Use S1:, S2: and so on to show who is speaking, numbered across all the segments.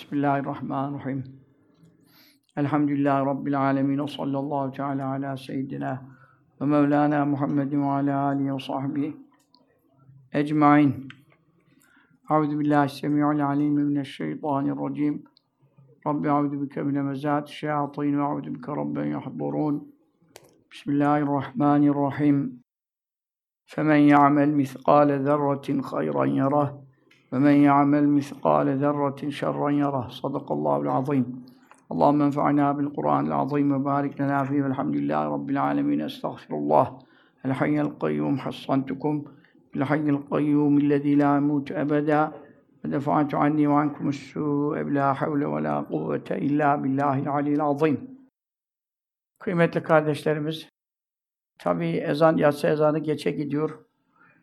S1: بسم الله الرحمن الرحيم الحمد لله رب العالمين وصلى الله تعالى على سيدنا ومولانا محمد وعلى آله وصحبه أجمعين أعوذ بالله السميع العليم من الشيطان الرجيم رب أعوذ بك من مزات الشياطين وأعوذ بك رب يحضرون بسم الله الرحمن الرحيم فمن يعمل مثقال ذرة خيرا يره Ve men ya'mel miskale zerratin şerran yarah. Sadakallahu azim. Allahümme enfa'na bil Kur'anil azim ve barik lena fihi velhamdülillahi rabbil alemin. Estağfirullah. El hayyel kayyum hassantukum bil hayyel kayyum illezî la yemut ebeda. Ve defa'tu anni ve ankumus su'e bila havle ve la kuvvete illa billahil alil. Kıymetli kardeşlerimiz, tabi ezan, yatsı ezanı geçe gidiyor.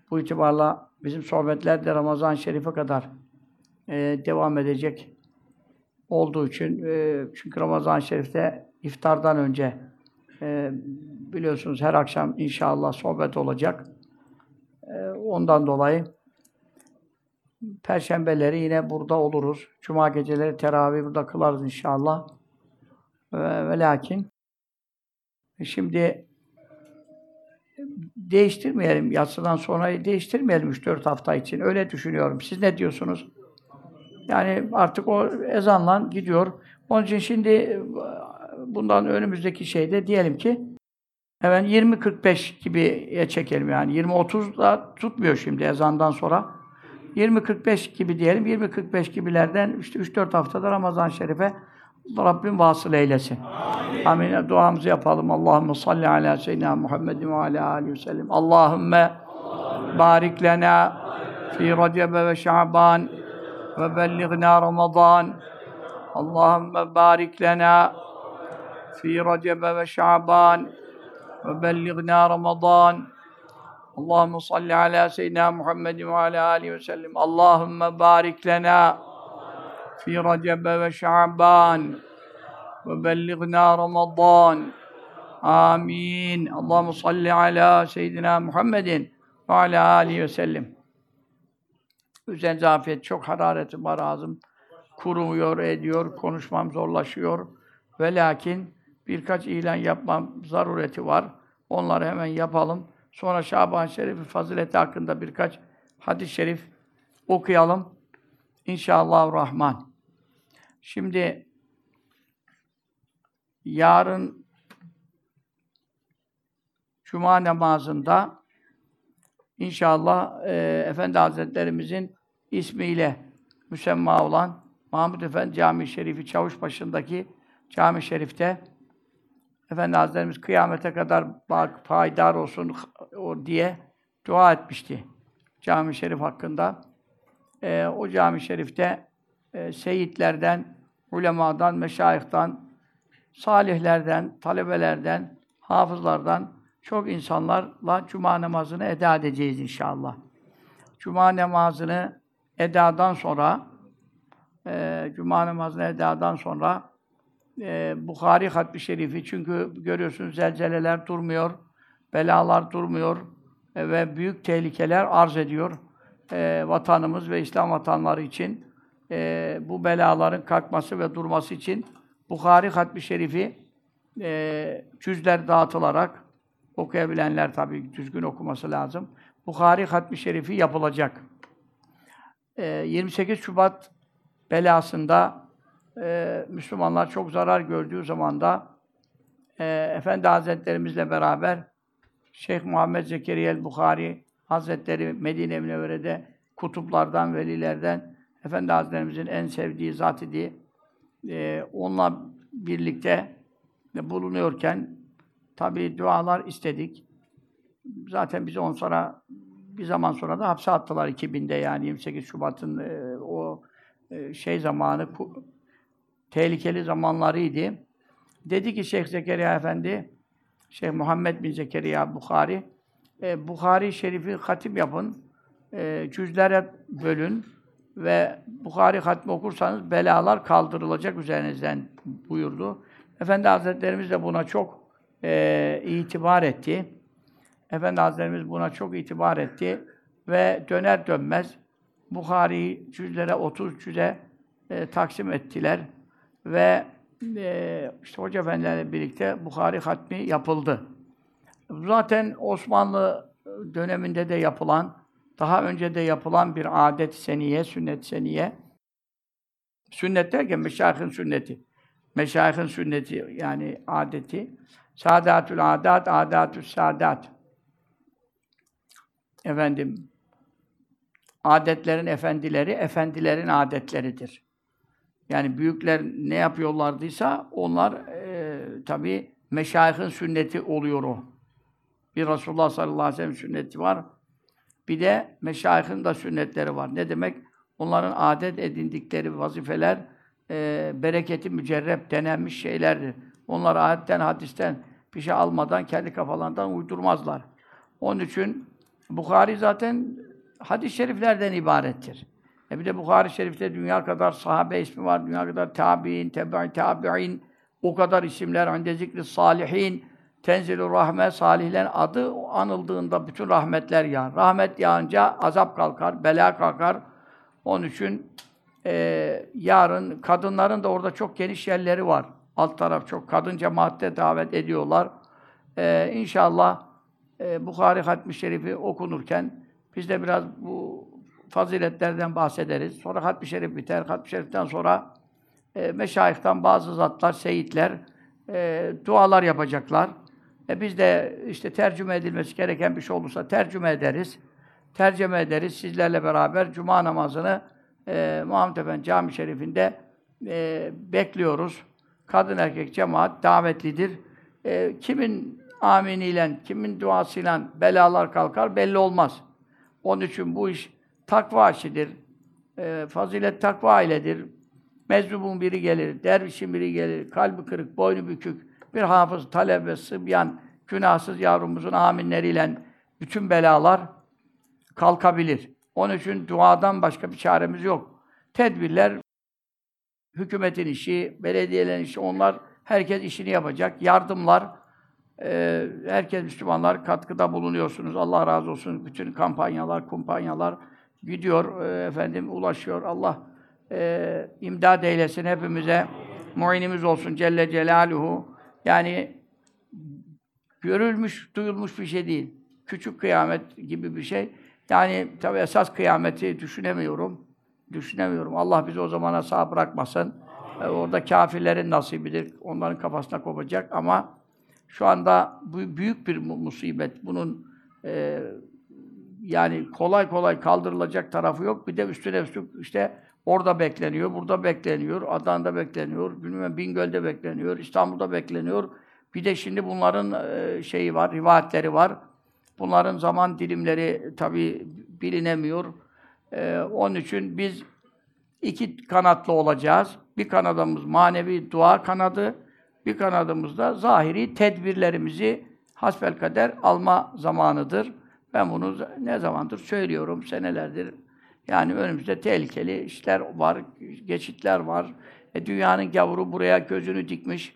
S1: Bu itibarla bizim sohbetler de Ramazan-ı Şerif'e kadar e, devam edecek olduğu için e, çünkü Ramazan-ı Şerif'te iftardan önce e, biliyorsunuz her akşam inşallah sohbet olacak. E, ondan dolayı Perşembeleri yine burada oluruz. Cuma geceleri teravih burada kılarız inşallah. Ve, ve lakin şimdi değiştirmeyelim. Yatsıdan sonra değiştirmeyelim 3-4 hafta için. Öyle düşünüyorum. Siz ne diyorsunuz? Yani artık o ezanla gidiyor. Onun için şimdi bundan önümüzdeki şeyde diyelim ki hemen 20-45 gibiye çekelim yani. 20-30 da tutmuyor şimdi ezandan sonra. 20-45 gibi diyelim. 20-45 gibilerden işte 3-4 haftada Ramazan-ı Şerif'e Rabbim vasıl eylesin. Amin. Amin. Duamızı yapalım. Allahümme salli ala seyyidina Muhammedin ve ala aleyhi ve sellem. Allahümme barik lena fi Recebe ve Şaban ve bellighna Ramazan. Allahümme barik lena fi Recebe ve Şaban ve bellighna Ramazan. Allahümme salli ala seyyidina Muhammedin ve ala aleyhi ve sellem. Allahümme barik lena fi Recebe ve Şaban Amin. Allahümme salli ala seyyidina Muhammedin ve ala aleyhi ve sellem. Üzerinize afiyet, çok hararetim var ağzım. Kurumuyor, ediyor, konuşmam zorlaşıyor. Ve lakin birkaç ilan yapmam zarureti var. Onları hemen yapalım. Sonra Şaban Şerif'i fazileti hakkında birkaç hadis-i şerif okuyalım. İnşallah Rahman. Şimdi yarın Cuma namazında inşallah e, Efendi Hazretlerimizin ismiyle müsemma olan Mahmud Efendi Camii Şerifi Çavuşbaşı'ndaki Cami Şerif'te Efendi Hazretlerimiz kıyamete kadar bak payidar olsun o diye dua etmişti. Cami Şerif hakkında. E, o Cami Şerif'te e, seyitlerden, ulemadan, meşayihtan, salihlerden, talebelerden, hafızlardan çok insanlarla cuma namazını eda edeceğiz inşallah. Cuma namazını edadan sonra e, cuma namazını edadan sonra e, Bukhari Hatmi Şerifi çünkü görüyorsunuz zelzeleler durmuyor, belalar durmuyor e, ve büyük tehlikeler arz ediyor e, vatanımız ve İslam vatanları için e, bu belaların kalkması ve durması için Bukhari Hatmi Şerifi e, cüzler dağıtılarak okuyabilenler tabii düzgün okuması lazım. Bukhari Hatmi Şerifi yapılacak. E, 28 Şubat belasında e, Müslümanlar çok zarar gördüğü zaman da e, Efendi Hazretlerimizle beraber Şeyh Muhammed Zekeriya el-Bukhari Hazretleri Medine Münevvere'de kutuplardan, velilerden Efendi Hazretlerimizin en sevdiği zat idi. E, onunla birlikte bulunuyorken tabi dualar istedik. Zaten bizi on sonra bir zaman sonra da hapse attılar 2000'de yani 28 Şubat'ın e, o e, şey zamanı tehlikeli zamanlarıydı. Dedi ki Şeyh Zekeriya Efendi, Şeyh Muhammed bin Zekeriya Bukhari, e, Bukhari Şerif'i hatip yapın, e, cüzlere bölün ve Bukhari hatmi okursanız belalar kaldırılacak üzerinizden buyurdu. Efendi Hazretlerimiz de buna çok e, itibar etti. Efendi Hazretlerimiz buna çok itibar etti ve döner dönmez Bukhari cüzlere 30 cüze e, taksim ettiler ve e, işte Hoca Efendilerle birlikte Bukhari hatmi yapıldı. Zaten Osmanlı döneminde de yapılan, daha önce de yapılan bir adet seniye, sünnet seniye. Sünnet derken meşayihin sünneti. Meşayihin sünneti yani adeti. Sadatül adat, adatül sadat. Efendim, adetlerin efendileri, efendilerin adetleridir. Yani büyükler ne yapıyorlardıysa onlar e, tabi meşayihin sünneti oluyor o. Bir Resulullah sallallahu aleyhi ve sellem sünneti var. Bir de meşayihin de sünnetleri var. Ne demek? Onların adet edindikleri vazifeler e, bereketi mücerrep denenmiş şeylerdir. Onlar ayetten, hadisten bir şey almadan kendi kafalarından uydurmazlar. Onun için Bukhari zaten hadis-i şeriflerden ibarettir. E bir de Bukhari Şerif'te dünya kadar sahabe ismi var, dünya kadar tabi'in, tebe'i tabi'in, o kadar isimler, önde zikri salihin, tenzilur rahme, salihlerin adı anıldığında bütün rahmetler yağar. Rahmet yağınca azap kalkar, bela kalkar. Onun için e, yarın kadınların da orada çok geniş yerleri var. Alt taraf çok kadın cemaatte davet ediyorlar. E, inşallah e, Bukhari Hatmi Şerifi okunurken biz de biraz bu faziletlerden bahsederiz. Sonra Hatmi Şerif biter. Hatmi Şerif'ten sonra e, meşayihtan bazı zatlar, seyitler e, dualar yapacaklar. E, biz de işte tercüme edilmesi gereken bir şey olursa tercüme ederiz. Tercüme ederiz. Sizlerle beraber Cuma namazını e, Muhammed Efendi Cami Şerif'inde e, bekliyoruz. Kadın erkek cemaat davetlidir. E, kimin aminiyle, kimin duasıyla belalar kalkar belli olmaz. Onun için bu iş takva işidir. E, fazilet takva iledir. Meczubun biri gelir, dervişin biri gelir, kalbi kırık, boynu bükük, bir hafız, talebe, sıbyan, günahsız yavrumuzun aminleriyle bütün belalar kalkabilir. Onun için duadan başka bir çaremiz yok. Tedbirler, hükümetin işi, belediyelerin işi, onlar herkes işini yapacak. Yardımlar, e, herkes Müslümanlar katkıda bulunuyorsunuz. Allah razı olsun. Bütün kampanyalar, kumpanyalar gidiyor, e, efendim ulaşıyor. Allah e, imdad eylesin hepimize. Muinimiz olsun Celle Celaluhu. Yani görülmüş, duyulmuş bir şey değil. Küçük kıyamet gibi bir şey. Yani tabii esas kıyameti düşünemiyorum. Düşünemiyorum. Allah bizi o zamana sağ bırakmasın. E, orada kafirlerin nasibidir. Onların kafasına kopacak ama şu anda bu büyük bir musibet. Bunun e, yani kolay kolay kaldırılacak tarafı yok. Bir de üstüne üstlük işte orada bekleniyor, burada bekleniyor, Adana'da bekleniyor, bilmem Bingöl'de bekleniyor, İstanbul'da bekleniyor. Bir de şimdi bunların e, şeyi var, rivayetleri var. Bunların zaman dilimleri tabi bilinemiyor. E, onun için biz iki kanatlı olacağız. Bir kanadımız manevi dua kanadı, bir kanadımız da zahiri tedbirlerimizi hasbelkader alma zamanıdır. Ben bunu ne zamandır söylüyorum, senelerdir. Yani önümüzde tehlikeli işler var, geçitler var. E, dünyanın gavuru buraya gözünü dikmiş.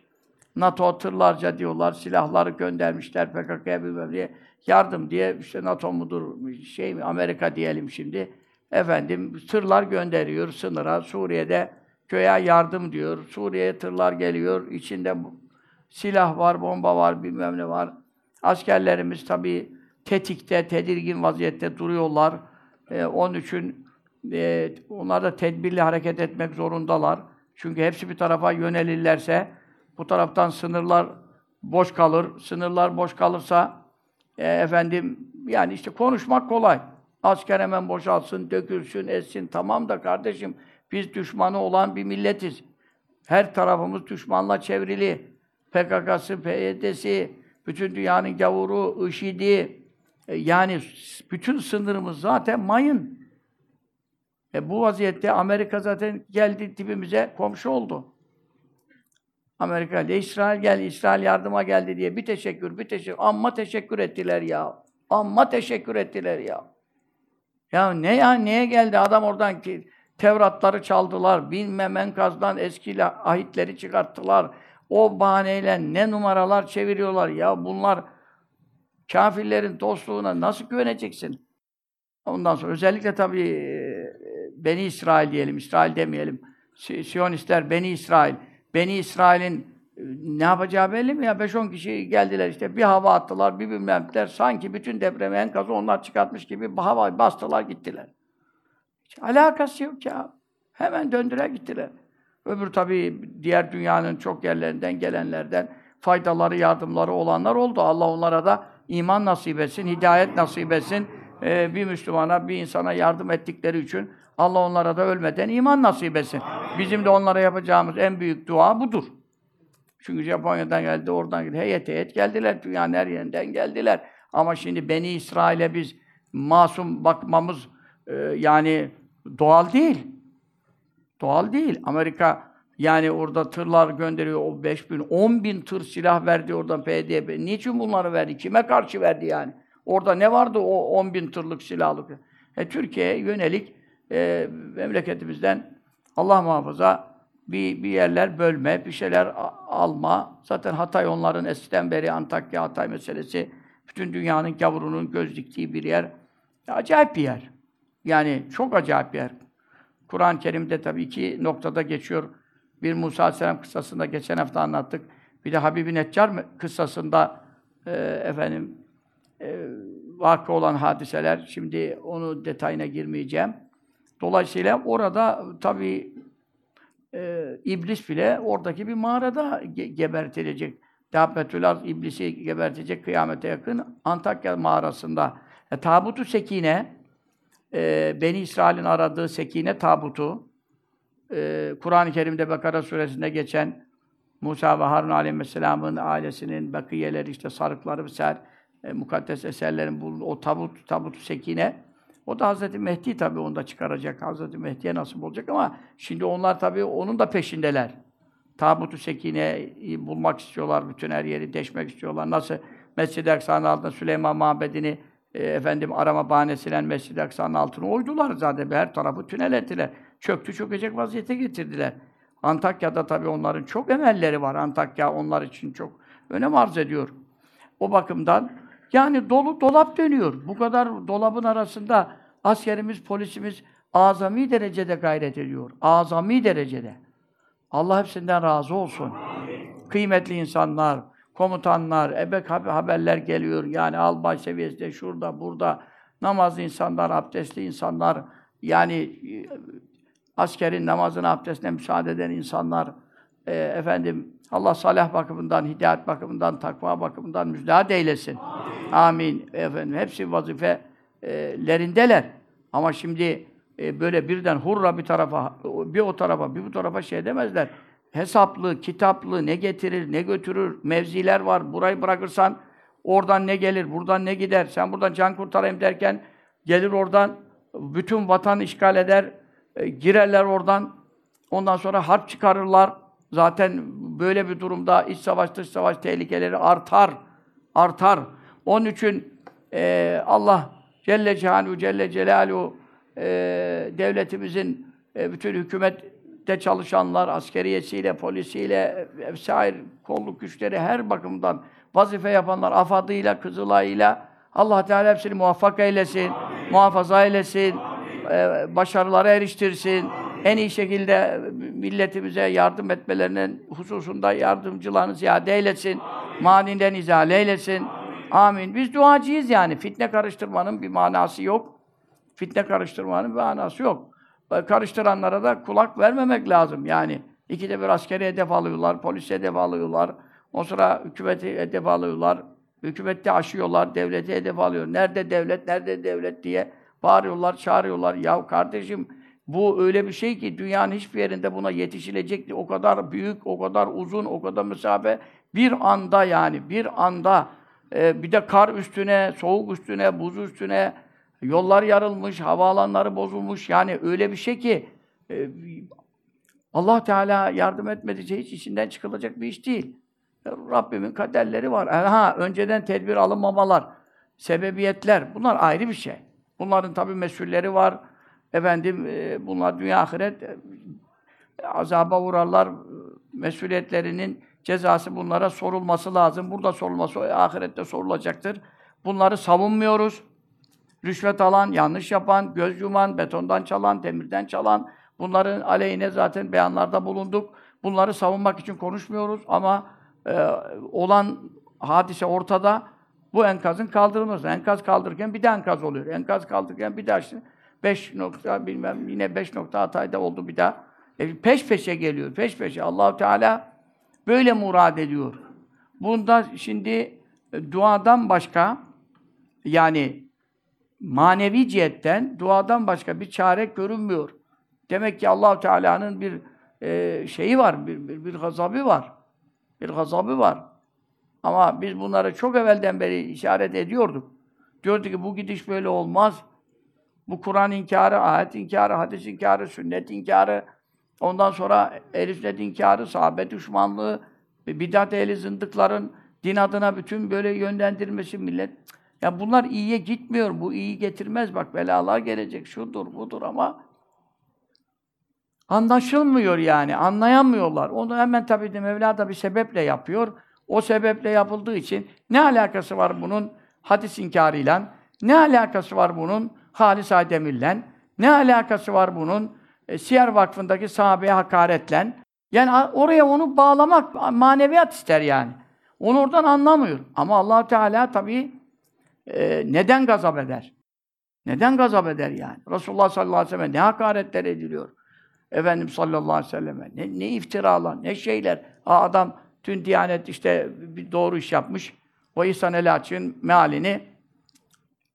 S1: NATO tırlarca diyorlar, silahları göndermişler PKK'ya bilmem diye. Yardım diye, işte NATO mudur, şey mi, Amerika diyelim şimdi. Efendim, tırlar gönderiyor sınıra. Suriye'de köye yardım diyor. Suriye'ye tırlar geliyor. içinde silah var, bomba var, bilmem ne var. Askerlerimiz tabii tetikte, tedirgin vaziyette duruyorlar. Ee, onun için e, onlar da tedbirli hareket etmek zorundalar. Çünkü hepsi bir tarafa yönelirlerse bu taraftan sınırlar boş kalır. Sınırlar boş kalırsa e, efendim yani işte konuşmak kolay. Asker hemen boşalsın, dökülsün, etsin. Tamam da kardeşim biz düşmanı olan bir milletiz. Her tarafımız düşmanla çevrili. PKK'sı, PYD'si, bütün dünyanın gavuru, IŞİD'i, e, yani bütün sınırımız zaten mayın. E bu vaziyette Amerika zaten geldi dibimize komşu oldu. Amerika ile İsrail geldi, İsrail yardıma geldi diye bir teşekkür, bir teşekkür. Amma teşekkür ettiler ya. Amma teşekkür ettiler ya. Ya ne ya, neye geldi adam oradan ki Tevratları çaldılar, bilmem enkazdan eski ahitleri çıkarttılar. O bahaneyle ne numaralar çeviriyorlar ya bunlar Kafirlerin dostluğuna nasıl güveneceksin? Ondan sonra özellikle tabii Beni İsrail diyelim, İsrail demeyelim. Si- Siyonistler, Beni İsrail. Beni İsrail'in e, ne yapacağı belli mi ya? 5-10 kişi geldiler işte bir hava attılar, bir bilmem neler. Sanki bütün depremi enkazı onlar çıkartmış gibi hava bastılar gittiler. Hiç alakası yok ya. Hemen döndüler gittiler. Öbür tabii diğer dünyanın çok yerlerinden gelenlerden faydaları, yardımları olanlar oldu. Allah onlara da iman nasip etsin, hidayet nasip etsin. Ee, bir Müslümana, bir insana yardım ettikleri için Allah onlara da ölmeden iman nasip etsin. Bizim de onlara yapacağımız en büyük dua budur. Çünkü Japonya'dan geldi, oradan geldi. Heyet heyet geldiler. Dünyanın her yerinden geldiler. Ama şimdi Beni İsrail'e biz masum bakmamız e, yani doğal değil. Doğal değil. Amerika yani orada tırlar gönderiyor. O 5 bin, 10 bin tır silah verdi oradan PDP. Niçin bunları verdi? Kime karşı verdi yani? Orada ne vardı o 10 bin tırlık silahlık? E, Türkiye'ye yönelik e, memleketimizden Allah muhafaza bir, bir yerler bölme, bir şeyler alma. Zaten Hatay onların eskiden beri Antakya Hatay meselesi bütün dünyanın gavurunun göz diktiği bir yer. Acayip bir yer. Yani çok acayip bir yer. Kur'an-ı Kerim'de tabii iki noktada geçiyor. Bir Musa Aleyhisselam kıssasında geçen hafta anlattık. Bir de Habib-i Neccar kıssasında e, efendim e, vakı olan hadiseler. Şimdi onu detayına girmeyeceğim. Dolayısıyla orada tabii e, iblis bile oradaki bir mağarada ge- gebertilecek. Dabbetül Arz iblisi gebertecek kıyamete yakın Antakya mağarasında. E, tabutu sekine e, Beni İsrail'in aradığı sekine tabutu e, Kur'an-ı Kerim'de Bekara suresinde geçen Musa ve Harun aleyhisselamın ailesinin bakiyeleri işte sarıkları vesaire e, mukaddes eserlerin bulunduğu o tabut tabutu sekine o da Hazreti Mehdi tabii onu da çıkaracak. Hazreti Mehdi'ye nasip olacak ama şimdi onlar tabii onun da peşindeler. Tabutu Sekine'yi bulmak istiyorlar, bütün her yeri deşmek istiyorlar. Nasıl Mescid-i Aksa'nın altında Süleyman Mabedi'ni e, efendim arama bahanesiyle Mescid-i Aksa'nın altına oydular zaten. Her tarafı tünel ettiler. Çöktü çökecek vaziyete getirdiler. Antakya'da tabii onların çok emelleri var. Antakya onlar için çok önem arz ediyor. O bakımdan yani dolu dolap dönüyor. Bu kadar dolabın arasında askerimiz, polisimiz azami derecede gayret ediyor. Azami derecede. Allah hepsinden razı olsun. Kıymetli insanlar, komutanlar, ebek hab- haberler geliyor. Yani albay seviyesinde, şurada, burada namazlı insanlar, abdestli insanlar, yani e, askerin namazına, abdestine müsaade eden insanlar, e, efendim Allah salah bakımından, hidayet bakımından, takva bakımından müjdat eylesin. Amin. Efendim hepsi vazifelerindeler. Ama şimdi e, böyle birden hurra bir tarafa, bir o tarafa, bir bu tarafa şey demezler. Hesaplı, kitaplı, ne getirir, ne götürür, mevziler var. Burayı bırakırsan oradan ne gelir, buradan ne gider. Sen buradan can kurtarayım derken gelir oradan bütün vatan işgal eder, e, girerler oradan. Ondan sonra harp çıkarırlar. Zaten böyle bir durumda iç savaş, dış savaş tehlikeleri artar. Artar. Onun için e, Allah Celle Celaluhu, Celle Celaluhu e, devletimizin e, bütün hükümette çalışanlar, askeriyesiyle, polisiyle, e, vesaire kolluk güçleri her bakımdan vazife yapanlar, afadıyla, kızılayıyla Allah Teala hepsini muvaffak eylesin, muhafaza eylesin, e, başarılara eriştirsin. En iyi şekilde milletimize yardım etmelerinin hususunda yardımcılarını ziyade eylesin. Maninden izale eylesin. Amin. Biz duacıyız yani. Fitne karıştırmanın bir manası yok. Fitne karıştırmanın bir manası yok. Karıştıranlara da kulak vermemek lazım. Yani ikide bir askeri hedef alıyorlar, polis hedef alıyorlar. O sıra hükümeti hedef alıyorlar. Hükümette aşıyorlar, devleti hedef alıyor. Nerede devlet, nerede devlet diye bağırıyorlar, çağırıyorlar. Ya kardeşim bu öyle bir şey ki dünyanın hiçbir yerinde buna yetişilecek o kadar büyük, o kadar uzun, o kadar mesafe bir anda yani bir anda e, bir de kar üstüne, soğuk üstüne, buz üstüne yollar yarılmış, havaalanları bozulmuş. Yani öyle bir şey ki e, Allah Teala yardım etmediğince hiç içinden çıkılacak bir iş değil. Rabbimin kaderleri var. Ha, önceden tedbir alınmamalar, sebebiyetler bunlar ayrı bir şey. Bunların tabii mesulleri var. Efendim e, bunlar dünya ahiret e, azaba uğrarlar. E, Mesuliyetlerinin cezası bunlara sorulması lazım. Burada sorulması o ahirette sorulacaktır. Bunları savunmuyoruz. Rüşvet alan, yanlış yapan, göz yuman, betondan çalan, demirden çalan, Bunların aleyhine zaten beyanlarda bulunduk. Bunları savunmak için konuşmuyoruz ama e, olan hadise ortada. Bu enkazın kaldırılması. Enkaz kaldırırken bir de enkaz oluyor. Enkaz kaldırırken bir daha işte 5 nokta bilmem yine 5 nokta Hatay'da oldu bir daha. E, peş peşe geliyor. Peş peşe. Allahu Teala böyle murad ediyor. Bunda şimdi e, duadan başka yani manevi cihetten duadan başka bir çare görünmüyor. Demek ki Allahu Teala'nın bir e, şeyi var, bir, bir, bir gazabı var. Bir gazabı var. Ama biz bunları çok evvelden beri işaret ediyorduk. Diyorduk ki bu gidiş böyle olmaz. Bu Kur'an inkarı, ayet inkarı, hadis inkarı, sünnet inkarı, ondan sonra el sünnet inkarı, sahabe düşmanlığı, bidat ehli zındıkların din adına bütün böyle yönlendirmesi millet. Ya bunlar iyiye gitmiyor. Bu iyi getirmez. Bak belalar gelecek. Şudur, budur ama anlaşılmıyor yani. Anlayamıyorlar. Onu hemen tabii de Mevla da bir sebeple yapıyor. O sebeple yapıldığı için ne alakası var bunun hadis inkarıyla? Ne alakası var bunun Halis Ademir'le? Ne alakası var bunun e, Siyer Vakfı'ndaki sahabeye hakaretle? Yani oraya onu bağlamak maneviyat ister yani. Onu oradan anlamıyor. Ama allah Teala tabii e, neden gazap eder? Neden gazap eder yani? Resulullah sallallahu aleyhi ve sellem ne hakaretler ediliyor? Efendim sallallahu aleyhi ve selleme ne, ne iftiralar, ne şeyler. Aa, adam tüm Diyanet işte bir doğru iş yapmış. O İhsan el mealini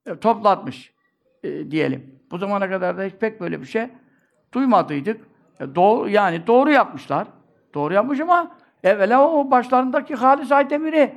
S1: e, toplatmış e, diyelim. Bu zamana kadar da hiç pek böyle bir şey duymadıydık. E, doğru, yani doğru yapmışlar. Doğru yapmış ama evvela o başlarındaki Halis Aydemir'i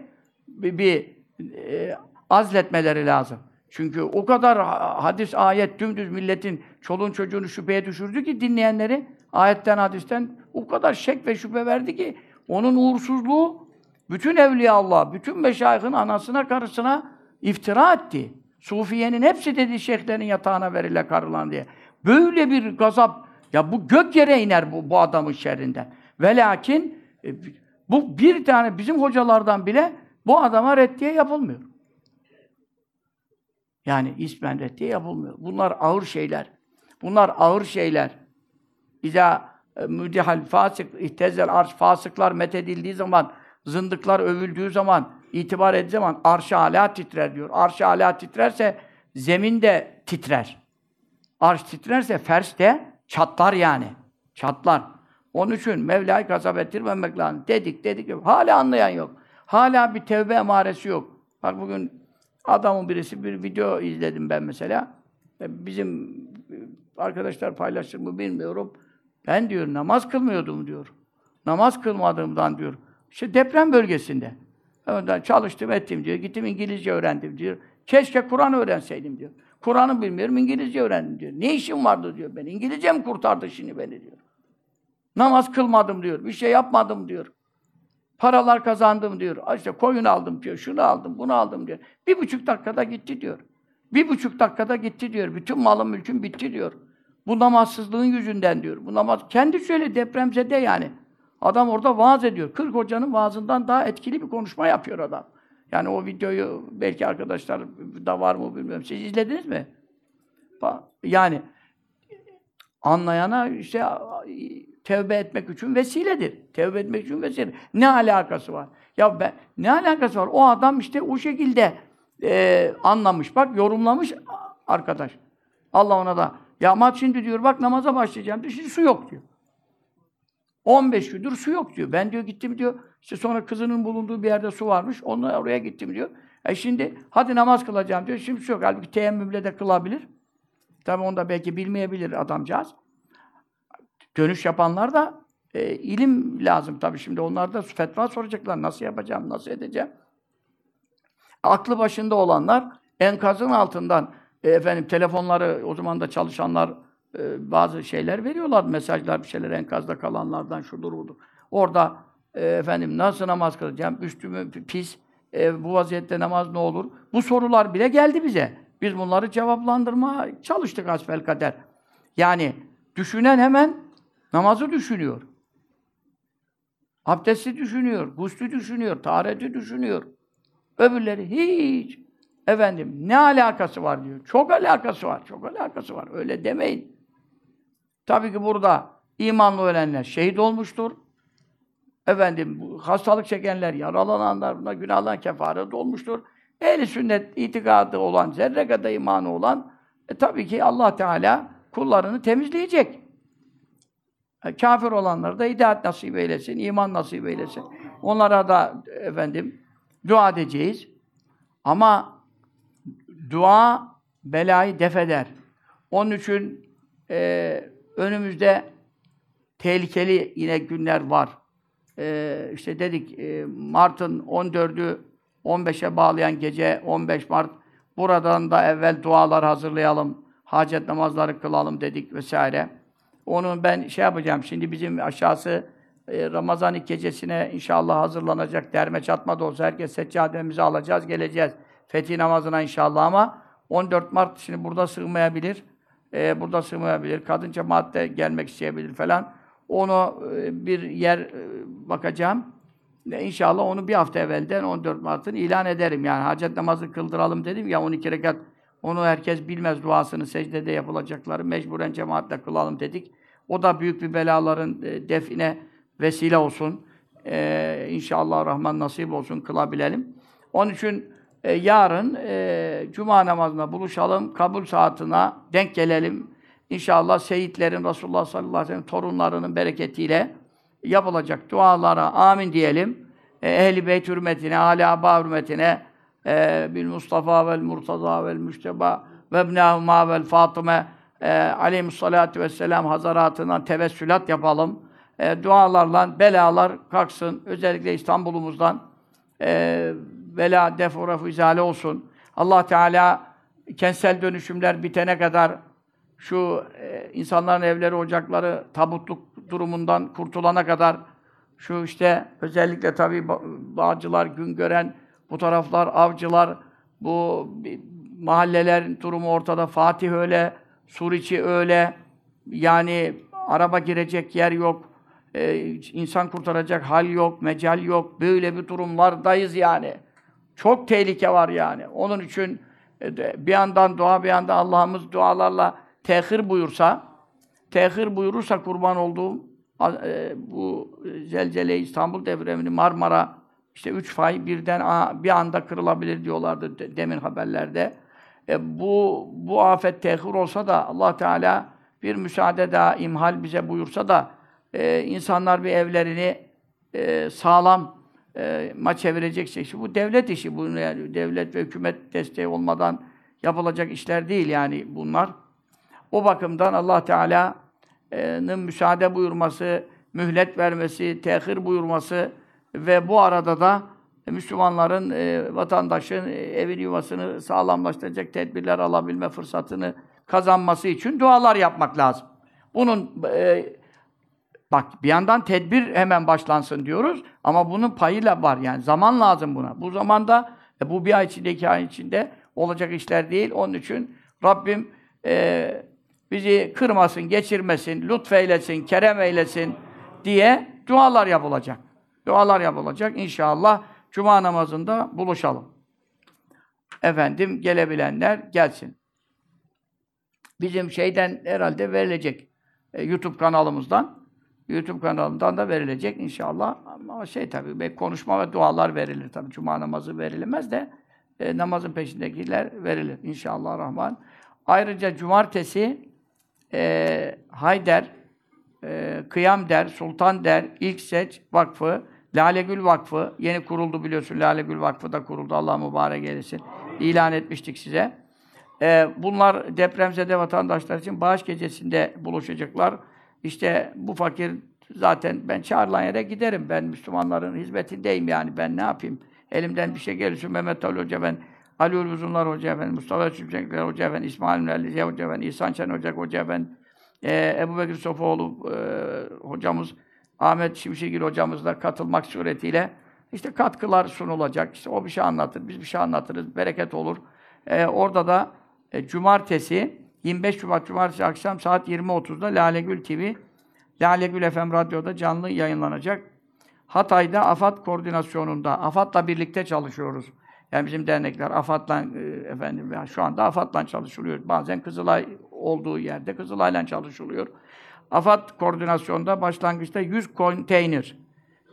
S1: bir, bir e, azletmeleri lazım. Çünkü o kadar hadis, ayet, dümdüz milletin çoluğun çocuğunu şüpheye düşürdü ki dinleyenleri ayetten, hadisten o kadar şek ve şüphe verdi ki onun uğursuzluğu bütün evliya Allah, bütün meşayihin anasına, karısına iftira etti. Sufiyenin hepsi dedi şeyhlerin yatağına verile karılan diye. Böyle bir gazap, ya bu gök yere iner bu, bu adamın şerrinden. Ve lakin e, bu bir tane bizim hocalardan bile bu adama reddiye yapılmıyor. Yani ismen reddiye yapılmıyor. Bunlar ağır şeyler. Bunlar ağır şeyler. İza e, müdihal fasık, ihtezel arş, fasıklar methedildiği zaman, zındıklar övüldüğü zaman, itibar edildiği zaman arş-ı titrer diyor. Arş-ı titrerse zemin de titrer. Arş titrerse fers de çatlar yani. Çatlar. Onun için Mevla'yı gazap ettirmemek lazım. Dedik dedik. Yok. Hala anlayan yok. Hala bir tevbe emaresi yok. Bak bugün adamın birisi bir video izledim ben mesela. E, bizim arkadaşlar paylaştır mı bilmiyorum. Ben diyor namaz kılmıyordum diyor. Namaz kılmadığımdan diyor. İşte deprem bölgesinde. Önden çalıştım ettim diyor. Gittim İngilizce öğrendim diyor. Keşke Kur'an öğrenseydim diyor. Kur'an'ı bilmiyorum, İngilizce öğrendim diyor. Ne işim vardı diyor ben. İngilizce mi kurtardı şimdi beni diyor. Namaz kılmadım diyor. Bir şey yapmadım diyor. Paralar kazandım diyor. İşte koyun aldım diyor. Şunu aldım, bunu aldım diyor. Bir buçuk dakikada gitti diyor. Bir buçuk dakikada gitti diyor. Bütün malım mülküm bitti diyor. Bu namazsızlığın yüzünden diyor. Bu namaz kendi şöyle depremzede yani. Adam orada vaaz ediyor. 40 hocanın vaazından daha etkili bir konuşma yapıyor adam. Yani o videoyu belki arkadaşlar da var mı bilmiyorum. Siz izlediniz mi? Yani anlayana işte tevbe etmek için vesiledir. Tevbe etmek için vesiledir. Ne alakası var? Ya ben, ne alakası var? O adam işte o şekilde e, anlamış. Bak yorumlamış arkadaş. Allah ona da ya ama şimdi diyor bak namaza başlayacağım diyor. Şimdi su yok diyor. 15 gündür su yok diyor. Ben diyor gittim diyor. İşte sonra kızının bulunduğu bir yerde su varmış. Onunla oraya gittim diyor. E şimdi hadi namaz kılacağım diyor. Şimdi su yok. Halbuki teyemmümle de kılabilir. Tabi onu da belki bilmeyebilir adamcağız. Dönüş yapanlar da e, ilim lazım tabii şimdi. Onlar da fetva soracaklar. Nasıl yapacağım, nasıl edeceğim? Aklı başında olanlar enkazın altından e, efendim telefonları o zaman da çalışanlar e, bazı şeyler veriyorlar, mesajlar bir şeyler enkazda kalanlardan şudur budur. Orada e, efendim nasıl namaz kılacağım, üstümü pis, e, bu vaziyette namaz ne olur? Bu sorular bile geldi bize. Biz bunları cevaplandırma çalıştık asfel kader. Yani düşünen hemen namazı düşünüyor. Abdesti düşünüyor, guslü düşünüyor, tahareti düşünüyor. Öbürleri hiç Efendim ne alakası var diyor. Çok alakası var, çok alakası var. Öyle demeyin. Tabii ki burada imanlı ölenler şehit olmuştur. Efendim hastalık çekenler, yaralananlar, buna günahlar kefaret olmuştur. Ehli sünnet itikadı olan, zerre kadar imanı olan e, tabii ki Allah Teala kullarını temizleyecek. E, kafir olanlara da hidayet nasip eylesin, iman nasip eylesin. Onlara da efendim dua edeceğiz. Ama dua belayı def eder. Onun için e, önümüzde tehlikeli yine günler var. E, işte dedik e, Mart'ın 14'ü 15'e bağlayan gece 15 Mart buradan da evvel dualar hazırlayalım, hacet namazları kılalım dedik vesaire. Onu ben şey yapacağım. Şimdi bizim aşağısı e, Ramazan ilk gecesine inşallah hazırlanacak. Derme çatma da olsa herkes seccademizi alacağız, geleceğiz. Fethi namazına inşallah ama 14 Mart şimdi burada sığmayabilir. E, burada sığmayabilir. Kadın cemaatte gelmek isteyebilir falan. Onu e, bir yer e, bakacağım. İnşallah onu bir hafta evvelden 14 Mart'ın ilan ederim. Yani hacet namazı kıldıralım dedim ya 12 rekat. Onu herkes bilmez duasını secdede yapılacakları. Mecburen cemaatle kılalım dedik. O da büyük bir belaların e, define vesile olsun. Ee, inşallah Rahman nasip olsun kılabilelim. Onun için e, yarın e, Cuma namazına buluşalım. Kabul saatine denk gelelim. İnşallah seyitlerin Resulullah sallallahu aleyhi ve sellem torunlarının bereketiyle yapılacak dualara amin diyelim. E, Ehl-i Beyt hürmetine, âli âbâ hürmetine, e, bil Mustafa vel Murtaza vel Müşteba ve ibnâhumâ vel Fatıme e, aleyhissalâtu vesselam hazaratından tevessülat yapalım. E, dualarla belalar kalksın. Özellikle İstanbul'umuzdan e, bela deforafu izale olsun. Allah Teala kentsel dönüşümler bitene kadar şu e, insanların evleri, ocakları tabutluk durumundan kurtulana kadar şu işte özellikle tabii bağcılar, gün gören bu taraflar, avcılar, bu mahallelerin durumu ortada. Fatih öyle, Suriçi öyle. Yani araba girecek yer yok. Ee, insan kurtaracak hal yok, mecal yok. Böyle bir durumlardayız yani. Çok tehlike var yani. Onun için e, bir yandan dua, bir yandan Allah'ımız dualarla tehir buyursa, tehir buyurursa kurban olduğum e, bu zelzele İstanbul depremini Marmara işte üç fay birden bir anda kırılabilir diyorlardı demin haberlerde. E, bu bu afet tehir olsa da Allah Teala bir müsaade daha imhal bize buyursa da e, insanlar bir evlerini e, sağlam e, ma çevirecek şey. Bu devlet işi. Bu yani devlet ve hükümet desteği olmadan yapılacak işler değil yani bunlar. O bakımdan Allah Teala'nın müsaade buyurması, mühlet vermesi, tehir buyurması ve bu arada da Müslümanların, e, vatandaşın e, evini yuvasını sağlamlaştıracak tedbirler alabilme fırsatını kazanması için dualar yapmak lazım. Bunun e, bak bir yandan tedbir hemen başlansın diyoruz ama bunun payıyla var yani zaman lazım buna. Bu zamanda bu bir ay içinde, iki ay içinde olacak işler değil. Onun için Rabbim bizi kırmasın, geçirmesin, lütfeylesin, kerem eylesin diye dualar yapılacak. Dualar yapılacak. İnşallah Cuma namazında buluşalım. Efendim gelebilenler gelsin. Bizim şeyden herhalde verilecek. E, YouTube kanalımızdan. YouTube kanalından da verilecek inşallah. Ama şey tabii konuşma ve dualar verilir tabii. Cuma namazı verilmez de e, namazın peşindekiler verilir inşallah rahman. Ayrıca cumartesi e, Hayder, e, Kıyam Der, Sultan Der, İlk Seç Vakfı Lale Gül Vakfı yeni kuruldu biliyorsun. Lale Gül Vakfı da kuruldu. Allah mübarek eylesin. İlan etmiştik size. Ee, bunlar depremzede vatandaşlar için bağış gecesinde buluşacaklar. İşte bu fakir zaten ben çağrılan yere giderim. Ben Müslümanların hizmetindeyim yani. Ben ne yapayım? Elimden bir şey gelirse Mehmet Ali Hoca ben, Ali Uzunlar Hoca ben, Mustafa Çiftçekler Hoca ben, İsmail Mülellice Hoca ben, İhsan Çen Hoca Hoca ben, e, Ebu Bekir Sofoğlu e, hocamız Ahmet Şimşekil hocamız da katılmak suretiyle işte katkılar sunulacak. İşte o bir şey anlatır, biz bir şey anlatırız, bereket olur. Ee, orada da e, cumartesi, 25 Şubat Cumartesi akşam saat 20.30'da Lale Gül TV, Lale Gül FM Radyo'da canlı yayınlanacak. Hatay'da AFAD koordinasyonunda, AFAD'la birlikte çalışıyoruz. Yani bizim dernekler AFAD'la e, efendim yani şu anda AFAD'la çalışılıyor. Bazen Kızılay olduğu yerde Kızılay'la çalışılıyor. AFAD koordinasyonda başlangıçta 100 konteyner,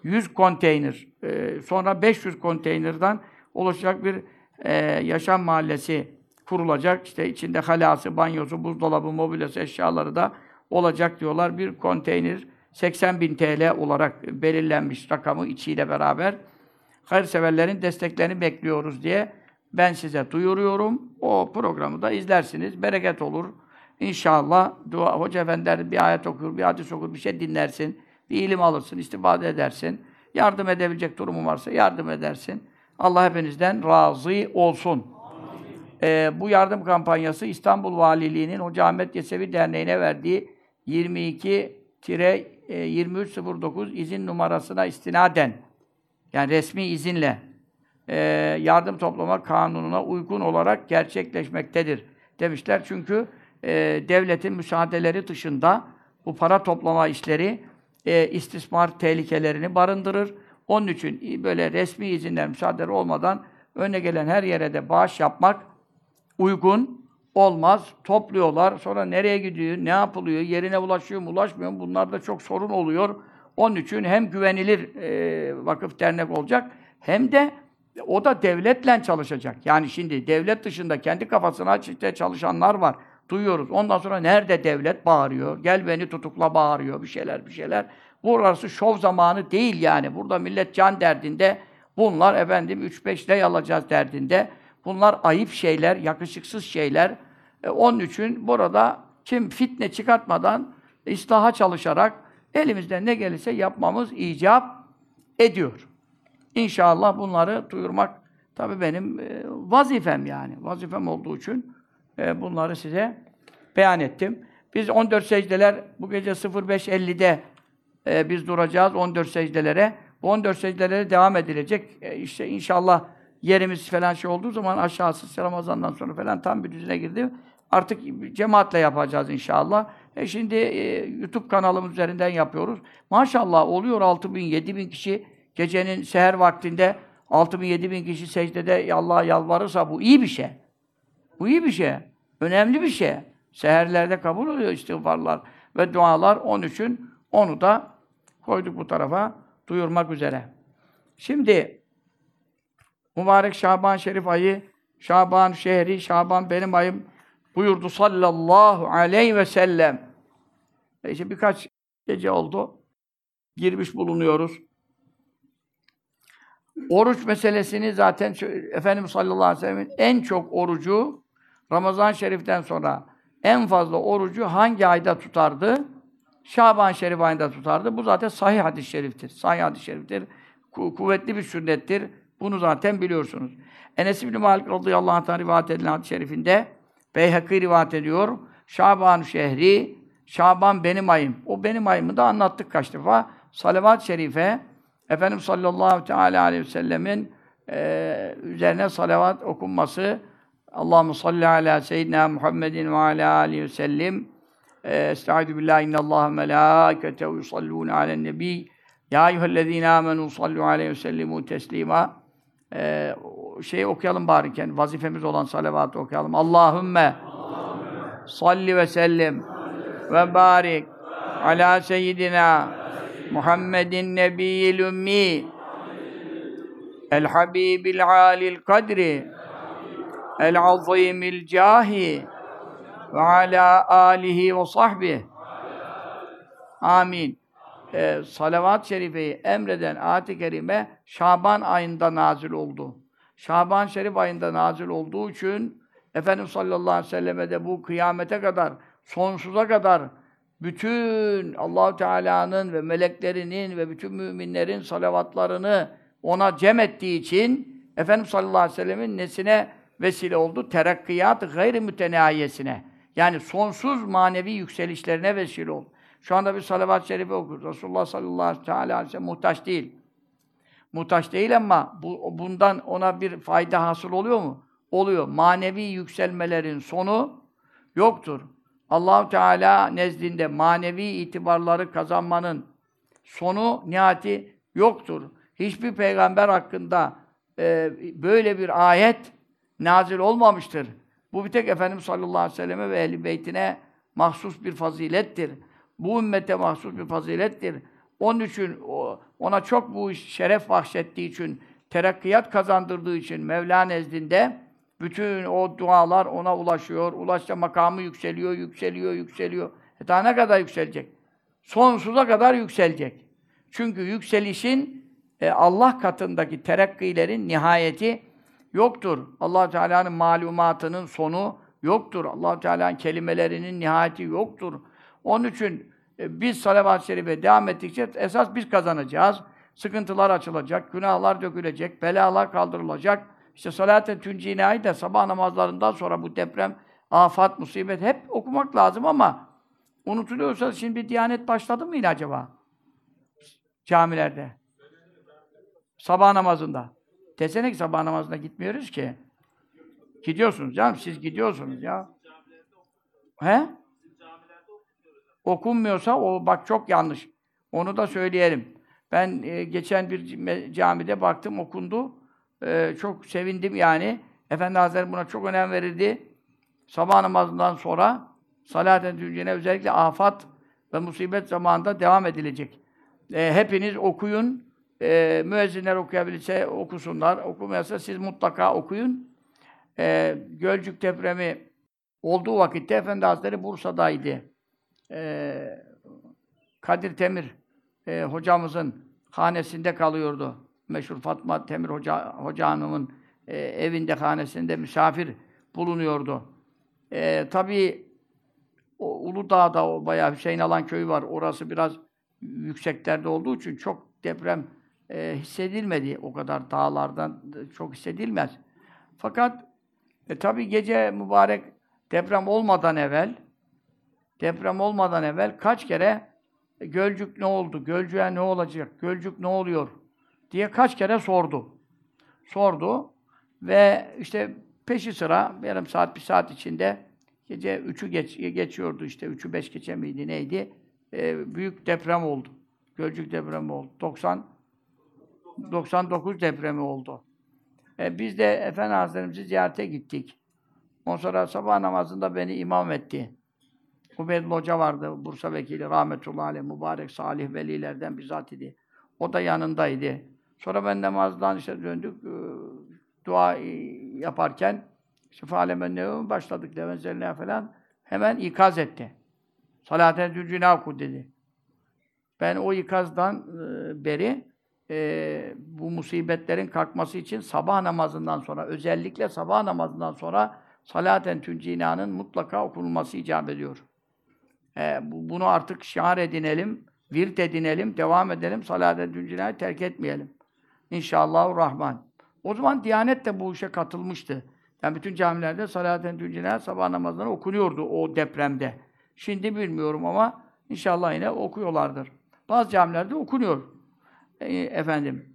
S1: 100 konteyner, e, sonra 500 konteynerden oluşacak bir e, yaşam mahallesi kurulacak. İşte içinde halası, banyosu, buzdolabı, mobilyası, eşyaları da olacak diyorlar. Bir konteyner 80 bin TL olarak belirlenmiş rakamı içiyle beraber. Hayırseverlerin desteklerini bekliyoruz diye ben size duyuruyorum. O programı da izlersiniz. Bereket olur. İnşallah dua, hoca efendiler bir ayet okur, bir hadis okur, bir şey dinlersin. Bir ilim alırsın, istifade edersin. Yardım edebilecek durumu varsa yardım edersin. Allah hepinizden razı olsun. Ee, bu yardım kampanyası İstanbul Valiliği'nin Hoca Ahmet Yesevi Derneği'ne verdiği 22-2309 izin numarasına istinaden yani resmi izinle e, yardım toplama kanununa uygun olarak gerçekleşmektedir demişler. Çünkü e, devletin müsaadeleri dışında bu para toplama işleri e, istismar tehlikelerini barındırır. Onun için böyle resmi izinler, müsaadeleri olmadan önüne gelen her yere de bağış yapmak uygun olmaz. Topluyorlar. Sonra nereye gidiyor, ne yapılıyor, yerine ulaşıyor mu, ulaşmıyor mu? Bunlar da çok sorun oluyor. Onun için hem güvenilir e, vakıf dernek olacak hem de o da devletle çalışacak. Yani şimdi devlet dışında kendi kafasına açıkta çalışanlar var. Duyuyoruz. Ondan sonra nerede devlet bağırıyor? Gel beni tutukla bağırıyor. Bir şeyler bir şeyler. Burası şov zamanı değil yani. Burada millet can derdinde. Bunlar efendim 3-5 lay alacağız derdinde. Bunlar ayıp şeyler, yakışıksız şeyler. E, onun için burada kim fitne çıkartmadan islaha çalışarak elimizden ne gelirse yapmamız icap ediyor. İnşallah bunları duyurmak tabii benim e, vazifem yani. Vazifem olduğu için e, bunları size beyan ettim. Biz 14 secdeler bu gece 05.50'de e, biz duracağız 14 secdelere. Bu 14 secdelere devam edilecek. E, işte inşallah yerimiz falan şey olduğu zaman aşağısı Ramazan'dan sonra falan tam bir düzene girdi. Artık cemaatle yapacağız inşallah. E şimdi e, YouTube kanalımız üzerinden yapıyoruz. Maşallah oluyor 6 bin, 7 bin kişi gecenin seher vaktinde 6 bin, 7 bin kişi secdede Allah'a yalvarırsa bu iyi bir şey. Bu iyi bir şey. Önemli bir şey. Seherlerde kabul oluyor istiğfarlar ve dualar. Onun için onu da koyduk bu tarafa duyurmak üzere. Şimdi mübarek Şaban Şerif ayı, Şaban şehri, Şaban benim ayım buyurdu sallallahu aleyhi ve sellem. E işte birkaç gece oldu. Girmiş bulunuyoruz. Oruç meselesini zaten Efendimiz sallallahu aleyhi ve sellem'in en çok orucu Ramazan Şerif'ten sonra en fazla orucu hangi ayda tutardı? Şaban Şerif ayında tutardı. Bu zaten sahih hadis-i şeriftir. Sahih hadis-i şeriftir. Ku kuvvetli bir sünnettir. Bunu zaten biliyorsunuz. Enes İbni Malik radıyallahu anh'tan rivayet edilen hadis-i şerifinde Beyhakî rivayet ediyor. Şaban şehri, Şaban benim ayım. O benim ayımı da anlattık kaç defa. Salavat-ı şerife, Efendimiz sallallahu teala aleyhi ve sellemin e, üzerine salavat okunması, Allahumme salli ala seyyidina Muhammedin ve ala aleyhi ve sellim. Estaizu billahi innallaha melâketehu yusallûne alen nebi. Ya eyyühellezîne âmenû sallu aleyhi ve sellimû teslîmâ. Ee, şey okuyalım bariken, vazifemiz olan salavatı okuyalım. Allahümme, salli ve sellim ve barik ala seyyidina Muhammedin nebiyyil ümmi. El habibil alil kadri. El azimil cahi. Ve ala alihi ve sahbihi. Amin. E, salavat-ı şerifeyi emreden ayet-i kerime Şaban ayında nazil oldu. Şaban şerif ayında nazil olduğu için Efendimiz sallallahu aleyhi ve selleme de bu kıyamete kadar, sonsuza kadar bütün Allahu Teala'nın ve meleklerinin ve bütün müminlerin salavatlarını ona cem ettiği için Efendimiz sallallahu aleyhi ve sellemin nesine vesile oldu? Terakkiyat gayri mütenahiyesine. Yani sonsuz manevi yükselişlerine vesile oldu. Şu anda bir salavat-ı şerife okur. Resulullah sallallahu aleyhi ve sellem muhtaç değil. Muhtaç değil ama bu, bundan ona bir fayda hasıl oluyor mu? Oluyor. Manevi yükselmelerin sonu yoktur. Allahu Teala nezdinde manevi itibarları kazanmanın sonu nihayeti yoktur. Hiçbir peygamber hakkında e, böyle bir ayet nazil olmamıştır. Bu bir tek Efendimiz sallallahu aleyhi ve selleme ve ehl beytine mahsus bir fazilettir. Bu ümmete mahsus bir fazilettir. Onun için ona çok bu şeref bahşettiği için, terakkiyat kazandırdığı için Mevla nezdinde bütün o dualar ona ulaşıyor. Ulaşça makamı yükseliyor, yükseliyor, yükseliyor. E daha ne kadar yükselecek? Sonsuza kadar yükselecek. Çünkü yükselişin e, Allah katındaki terakkilerin nihayeti yoktur. allah Teala'nın malumatının sonu yoktur. allah Teala'nın kelimelerinin nihayeti yoktur. Onun için biz salavat-ı şerife devam ettikçe esas biz kazanacağız. Sıkıntılar açılacak, günahlar dökülecek, belalar kaldırılacak. İşte salat-ı tüncinayı da sabah namazlarından sonra bu deprem, afat, musibet hep okumak lazım ama unutuluyorsa şimdi bir diyanet başladı mı acaba? Camilerde. Sabah namazında. Desene ki sabah namazına gitmiyoruz ki. Gidiyorsunuz canım, siz gidiyorsunuz ya. He? Okunmuyorsa o bak çok yanlış. Onu da söyleyelim. Ben e, geçen bir camide baktım okundu. E, çok sevindim yani. Efendi Hazretleri buna çok önem verirdi. Sabah namazından sonra salat-ı özellikle afat ve musibet zamanında devam edilecek. E, hepiniz okuyun. E, müezzinler okuyabilirse okusunlar. Okumayarsa siz mutlaka okuyun. E, Gölcük depremi olduğu vakitte Efendi Hazretleri Bursa'daydı. E, Kadir Temir e, hocamızın hanesinde kalıyordu. Meşhur Fatma Temir Hoca, Hoca Hanım'ın e, evinde, hanesinde misafir bulunuyordu. E, tabii o Uludağ'da o bayağı Hüseyin Alan köyü var. Orası biraz yükseklerde olduğu için çok deprem e, hissedilmedi. O kadar dağlardan çok hissedilmez. Fakat e, tabii gece mübarek deprem olmadan evvel deprem olmadan evvel kaç kere Gölcük ne oldu? Gölcük'e ne olacak? Gölcük ne oluyor? diye kaç kere sordu. Sordu ve işte peşi sıra yarım saat, bir saat içinde gece üçü geç, geçiyordu işte. Üçü beş geçe miydi neydi? Ee, büyük deprem oldu. Gölcük depremi oldu. 90 99 depremi oldu. E, biz de Efendi Hazretlerimizi ziyarete gittik. Ondan sonra sabah namazında beni imam etti. Ubeydullah Hoca vardı, Bursa vekili, rahmetullahi aleyh, mübarek, salih velilerden bizzat idi. O da yanındaydı. Sonra ben namazdan işte döndük, e, dua yaparken işte fâlemen başladık devenzeline falan hemen ikaz etti. Salaten düncünaku dedi. Ben o ikazdan e, beri e, bu musibetlerin kalkması için sabah namazından sonra özellikle sabah namazından sonra salaten tüncinanın mutlaka okunulması icap ediyor. E, bunu artık şiar edinelim, virt edinelim, devam edelim. Salat-ı Düncina'yı terk etmeyelim. İnşallah Rahman. O zaman Diyanet de bu işe katılmıştı. Yani bütün camilerde Salat-ı sabah namazları okunuyordu o depremde. Şimdi bilmiyorum ama inşallah yine okuyorlardır. Bazı camilerde okunuyor. E, efendim.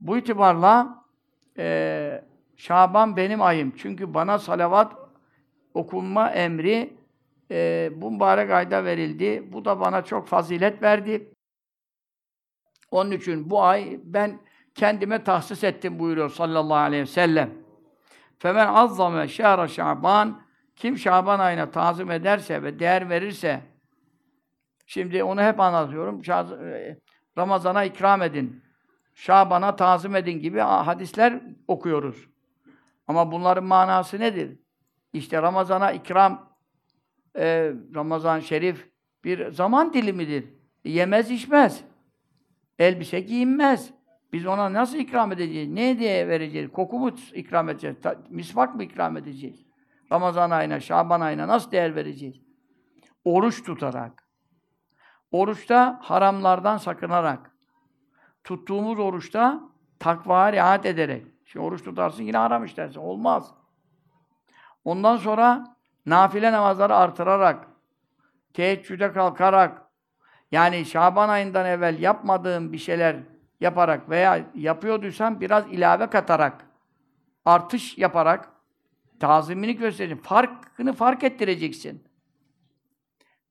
S1: Bu itibarla e, Şaban benim ayım. Çünkü bana salavat okunma emri e, bu mübarek ayda verildi. Bu da bana çok fazilet verdi. Onun için bu ay ben kendime tahsis ettim buyuruyor sallallahu aleyhi ve sellem. Femen azzame şehre şaban kim Şaban ayına tazim ederse ve değer verirse şimdi onu hep anlatıyorum. E, Ramazana ikram edin. Şaban'a tazim edin gibi hadisler okuyoruz. Ama bunların manası nedir? İşte Ramazana ikram e, Ramazan Şerif bir zaman dilimidir. Yemez içmez. Elbise giyinmez. Biz ona nasıl ikram edeceğiz? Ne diye vereceğiz? Koku mu ikram edeceğiz? Ta, misvak mı ikram edeceğiz? Ramazan ayına, Şaban ayına nasıl değer vereceğiz? Oruç tutarak. Oruçta haramlardan sakınarak. Tuttuğumuz oruçta takvaya riayet ederek. Şimdi oruç tutarsın yine haram işlersin. Olmaz. Ondan sonra nafile namazları artırarak, teheccüde kalkarak, yani Şaban ayından evvel yapmadığım bir şeyler yaparak veya yapıyorduysan biraz ilave katarak, artış yaparak, tazimini göstereceksin. Farkını fark ettireceksin.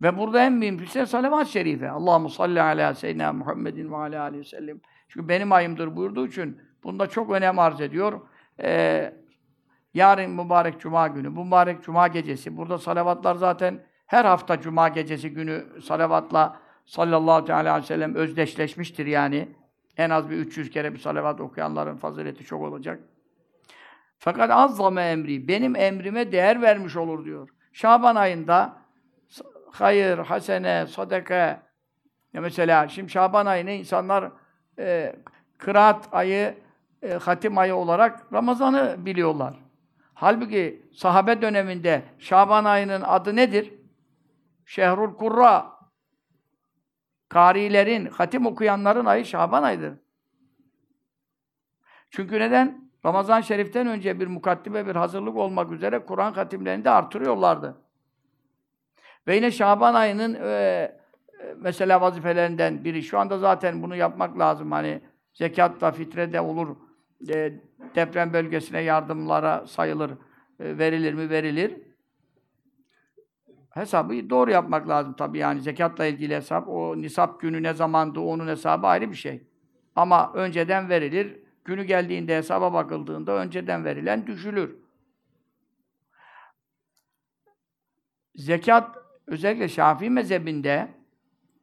S1: Ve burada en mühim şey salavat-ı şerife. Allahu salli ala seyyidina Muhammedin ve ala aleyhi ve sellem. Çünkü benim ayımdır buyurduğu için bunda çok önem arz ediyor. Ee, Yarın mübarek cuma günü, mübarek cuma gecesi. Burada salavatlar zaten her hafta cuma gecesi günü salavatla sallallahu aleyhi ve sellem özdeşleşmiştir yani. En az bir 300 kere bir salavat okuyanların fazileti çok olacak. Fakat azzame emri, benim emrime değer vermiş olur diyor. Şaban ayında hayır, hasene, sadaka ya mesela şimdi Şaban ayını insanlar e, kıraat ayı, e, hatim ayı olarak Ramazan'ı biliyorlar. Halbuki sahabe döneminde Şaban ayının adı nedir? Şehrul Kurra. Karilerin, hatim okuyanların ayı Şaban ayıdır. Çünkü neden? Ramazan Şerif'ten önce bir mukaddime, bir hazırlık olmak üzere Kur'an hatimlerini de artırıyorlardı. Ve yine Şaban ayının e, mesela vazifelerinden biri. Şu anda zaten bunu yapmak lazım. Hani zekat da, fitre de olur. E, deprem bölgesine yardımlara sayılır. E, verilir mi? Verilir. Hesabı doğru yapmak lazım tabii yani zekatla ilgili hesap. O nisap günü ne zamandı onun hesabı ayrı bir şey. Ama önceden verilir. Günü geldiğinde hesaba bakıldığında önceden verilen düşülür. Zekat özellikle Şafii mezhebinde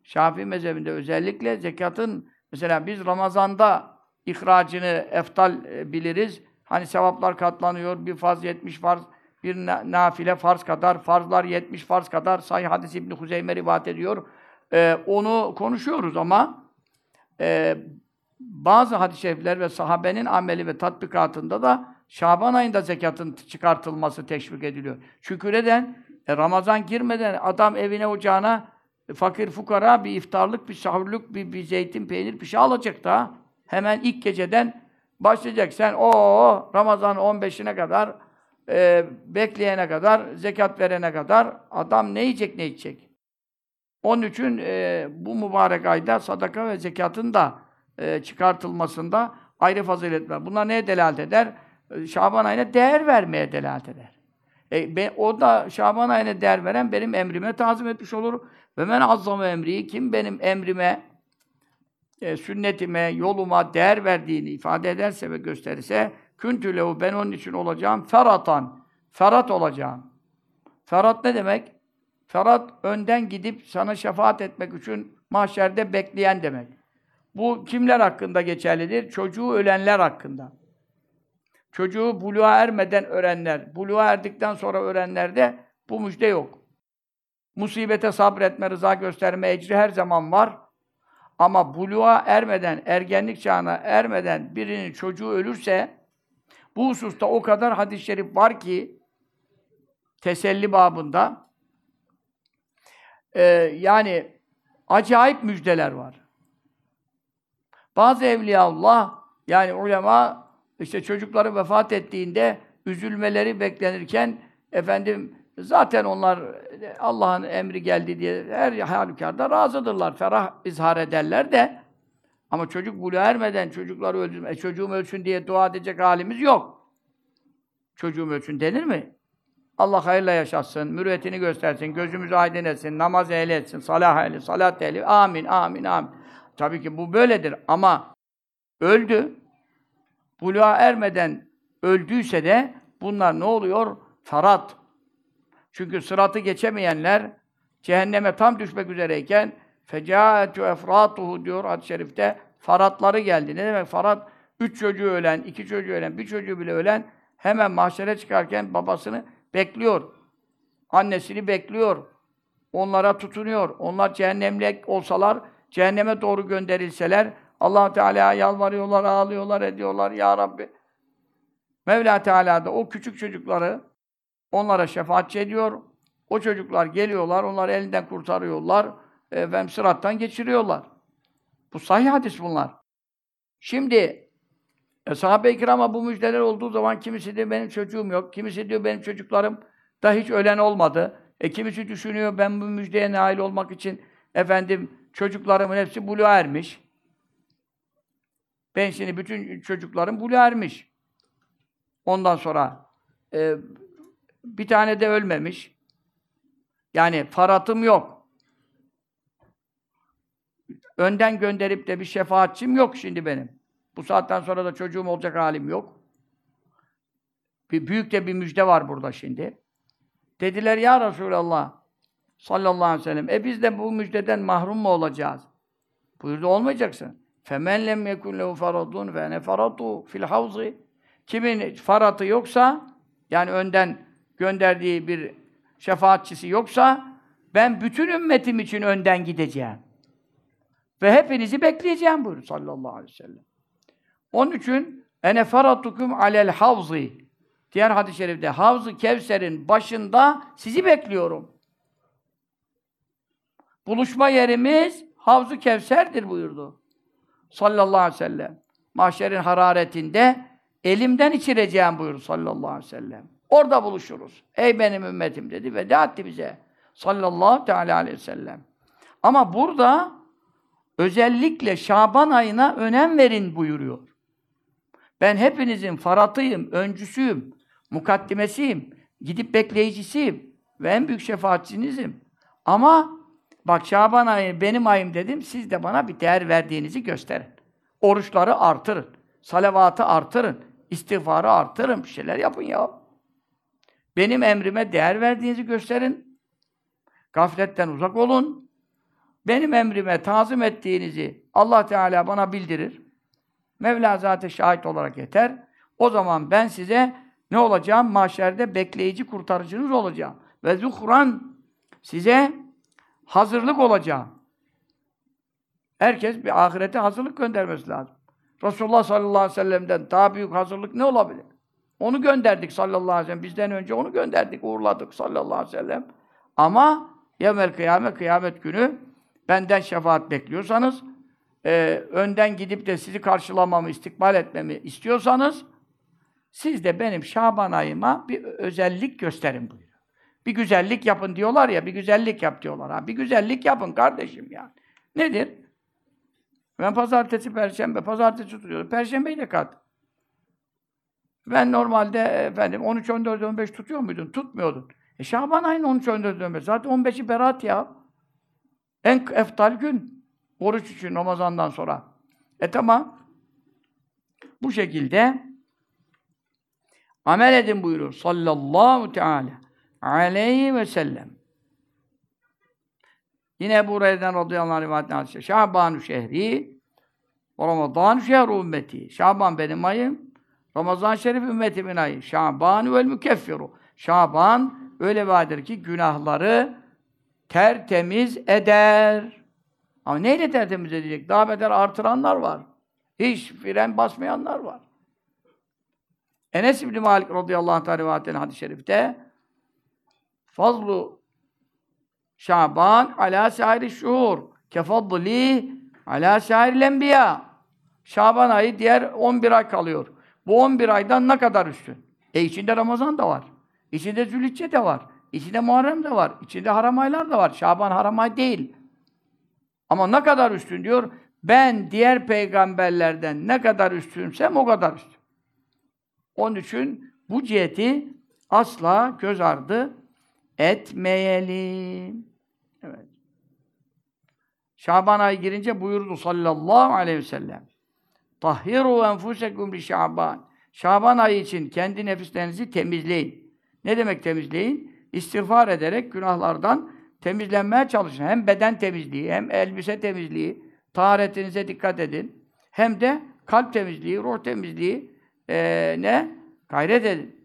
S1: Şafii mezhebinde özellikle zekatın mesela biz Ramazan'da ihracını eftal e, biliriz. Hani sevaplar katlanıyor. Bir farz 70 farz, bir nafile farz kadar, farzlar 70 farz kadar. Sahih hadis İbn Huzeyme rivayet ediyor. Ee, onu konuşuyoruz ama e, bazı hadis-i şerifler ve sahabenin ameli ve tatbikatında da Şaban ayında zekatın çıkartılması teşvik ediliyor. Çünkü neden? E, Ramazan girmeden adam evine ocağına fakir fukara bir iftarlık, bir sahurluk, bir, bir zeytin, peynir bir şey alacak da hemen ilk geceden başlayacak. Sen o Ramazan 15'ine kadar e, bekleyene kadar, zekat verene kadar adam ne yiyecek ne içecek? Onun için e, bu mübarek ayda sadaka ve zekatın da e, çıkartılmasında ayrı fazilet var. Bunlar neye delalet eder? E, Şaban ayına değer vermeye delalet eder. E, ben, o da Şaban ayına değer veren benim emrime tazim etmiş olur. Ve men azzam emri kim benim emrime, e, sünnetime, yoluma değer verdiğini ifade ederse ve gösterirse küntü ben onun için olacağım feratan. Ferat olacağım. Ferat ne demek? Ferat önden gidip sana şefaat etmek için mahşerde bekleyen demek. Bu kimler hakkında geçerlidir? Çocuğu ölenler hakkında. Çocuğu buluğa ermeden öğrenler, buluğa erdikten sonra öğrenlerde bu müjde yok. Musibete sabretme, rıza gösterme ecri her zaman var. Ama buluğa ermeden, ergenlik çağına ermeden birinin çocuğu ölürse bu hususta o kadar hadis-i şerif var ki teselli babında e, yani acayip müjdeler var. Bazı evliyaullah yani ulema işte çocukları vefat ettiğinde üzülmeleri beklenirken efendim zaten onlar Allah'ın emri geldi diye her halükarda razıdırlar. Ferah izhar ederler de ama çocuk buluğa ermeden çocukları öldürme, e, çocuğum ölsün diye dua edecek halimiz yok. Çocuğum ölsün denir mi? Allah hayırla yaşatsın, mürüvvetini göstersin, gözümüzü aydın etsin, namaz ehli etsin, salah ehli, salat ehli. Amin, amin, amin. Tabii ki bu böyledir ama öldü. Buluğa ermeden öldüyse de bunlar ne oluyor? Farat. Çünkü sıratı geçemeyenler cehenneme tam düşmek üzereyken fecâetü efratuhu diyor hadis-i şerifte faratları geldi. Ne demek farat? Üç çocuğu ölen, iki çocuğu ölen, bir çocuğu bile ölen hemen mahşere çıkarken babasını bekliyor. Annesini bekliyor. Onlara tutunuyor. Onlar cehennemlik olsalar cehenneme doğru gönderilseler allah Teala'ya yalvarıyorlar, ağlıyorlar, ediyorlar. Ya Rabbi. Mevla Teala da o küçük çocukları onlara şefaatçi ediyor. O çocuklar geliyorlar, onlar elinden kurtarıyorlar. Efendim sırattan geçiriyorlar. Bu sahih hadis bunlar. Şimdi e, sahabe-i kirama bu müjdeler olduğu zaman kimisi diyor benim çocuğum yok, kimisi diyor benim çocuklarım da hiç ölen olmadı. E kimisi düşünüyor ben bu müjdeye nail olmak için efendim çocuklarımın hepsi buluğa ermiş. Ben şimdi bütün çocuklarım buluğa ermiş. Ondan sonra e, bir tane de ölmemiş. Yani faratım yok. Önden gönderip de bir şefaatçim yok şimdi benim. Bu saatten sonra da çocuğum olacak halim yok. Bir büyük de bir müjde var burada şimdi. Dediler ya Resulallah sallallahu aleyhi ve sellem. E biz de bu müjdeden mahrum mu olacağız? Buyurdu olmayacaksın. Femen lem yekun lehu faradun fe ne faratu fil havzi. Kimin faratı yoksa yani önden gönderdiği bir şefaatçisi yoksa ben bütün ümmetim için önden gideceğim. Ve hepinizi bekleyeceğim buyuruyor sallallahu aleyhi ve sellem. Onun için ene faratukum alel havzi. Diğer hadis-i şerifte Havz-ı Kevser'in başında sizi bekliyorum. Buluşma yerimiz Havz-ı Kevser'dir buyurdu. Sallallahu aleyhi ve sellem. Mahşerin hararetinde elimden içireceğim buyurdu sallallahu aleyhi ve sellem. Orada buluşuruz. Ey benim ümmetim dedi. Veda etti bize. Sallallahu teala aleyhi ve sellem. Ama burada özellikle Şaban ayına önem verin buyuruyor. Ben hepinizin faratıyım, öncüsüyüm, mukaddimesiyim, gidip bekleyicisiyim ve en büyük şefaatçinizim. Ama bak Şaban ayı benim ayım dedim, siz de bana bir değer verdiğinizi gösterin. Oruçları artırın, salavatı artırın, istiğfarı artırın, bir şeyler yapın ya. Benim emrime değer verdiğinizi gösterin. Gafletten uzak olun. Benim emrime tazim ettiğinizi Allah Teala bana bildirir. Mevla zaten şahit olarak yeter. O zaman ben size ne olacağım? Mahşerde bekleyici kurtarıcınız olacağım. Ve zuhran size hazırlık olacağım. Herkes bir ahirete hazırlık göndermesi lazım. Resulullah sallallahu aleyhi ve sellem'den daha büyük hazırlık ne olabilir? Onu gönderdik sallallahu aleyhi ve sellem. Bizden önce onu gönderdik, uğurladık sallallahu aleyhi ve sellem. Ama yevmel kıyamet, kıyamet günü benden şefaat bekliyorsanız, e, önden gidip de sizi karşılamamı, istikbal etmemi istiyorsanız, siz de benim Şaban ayıma bir özellik gösterin buyuruyor. Bir güzellik yapın diyorlar ya, bir güzellik yap diyorlar. Ha, bir güzellik yapın kardeşim yani. Nedir? Ben pazartesi, perşembe, pazartesi tutuyorum. Perşembeyi de kat. Ben normalde efendim 13, 14, 15 tutuyor muydun? Tutmuyordun. E Şaban ayının 13, 14, 15. Zaten 15'i berat ya. En eftal gün. Oruç için Ramazan'dan sonra. E tamam. Bu şekilde amel edin buyuruyor. Sallallahu teala aleyhi ve sellem. Yine Ebu Hureyre'den radıyallahu anh rivayetine hadise. Şaban-ı şehri ve Ramazan şehru ümmeti. Şaban benim ayım. Ramazan şerif ümmetimin ayı. Şaban vel mükeffiru. Şaban öyle vadir ki günahları tertemiz eder. Ama neyle tertemiz edecek? Daha beter artıranlar var. Hiç fren basmayanlar var. Enes İbni Malik radıyallahu anh rivayetine hadis-i şerifte fazlu Şaban ala sairi şuhur kefaddli ala sairi enbiya Şaban ayı diğer 11 ay kalıyor. Bu 11 aydan ne kadar üstün? E içinde Ramazan da var. İçinde Zülhicce de var. İçinde Muharrem de var. İçinde haram aylar da var. Şaban haram ay değil. Ama ne kadar üstün diyor? Ben diğer peygamberlerden ne kadar üstünsem o kadar üstün. Onun için bu ciheti asla göz ardı etmeyelim. Evet. Şaban ayı girince buyurdu sallallahu aleyhi ve sellem. Tahhiru enfusekum li Şaban. Şaban ayı için kendi nefislerinizi temizleyin. Ne demek temizleyin? İstiğfar ederek günahlardan temizlenmeye çalışın. Hem beden temizliği, hem elbise temizliği, taharetinize dikkat edin. Hem de kalp temizliği, ruh temizliği e, ne? Gayret edin.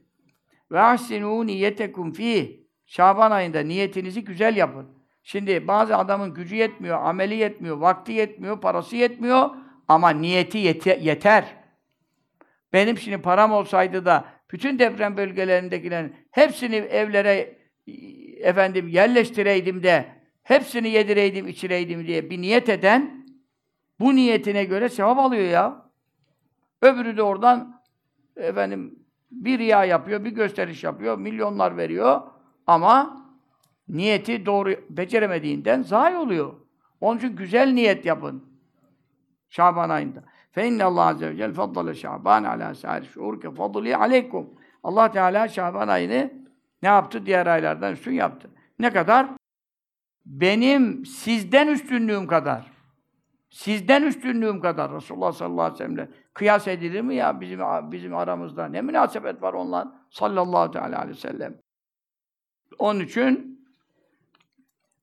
S1: Ve ahsinû niyetekum fîh. Şaban ayında niyetinizi güzel yapın. Şimdi bazı adamın gücü yetmiyor, ameli yetmiyor, vakti yetmiyor, parası yetmiyor ama niyeti yete yeter. Benim şimdi param olsaydı da bütün deprem bölgelerindekilerin hepsini evlere efendim yerleştireydim de hepsini yedireydim, içireydim diye bir niyet eden bu niyetine göre sevap alıyor ya. Öbürü de oradan efendim bir riya yapıyor, bir gösteriş yapıyor, milyonlar veriyor ama niyeti doğru beceremediğinden zayi oluyor. Onun için güzel niyet yapın. Şaban ayında. Fe inne Allah azze ve celle faddale Şaban ala sâir şuur ke fadli aleykum. Allah Teala Şaban ayını ne yaptı? Diğer aylardan üstün yaptı. Ne kadar? Benim sizden üstünlüğüm kadar. Sizden üstünlüğüm kadar. Resulullah sallallahu aleyhi ve sellem'le kıyas edilir mi ya bizim bizim aramızda? Ne münasebet var onunla? Sallallahu aleyhi ve sellem. Onun için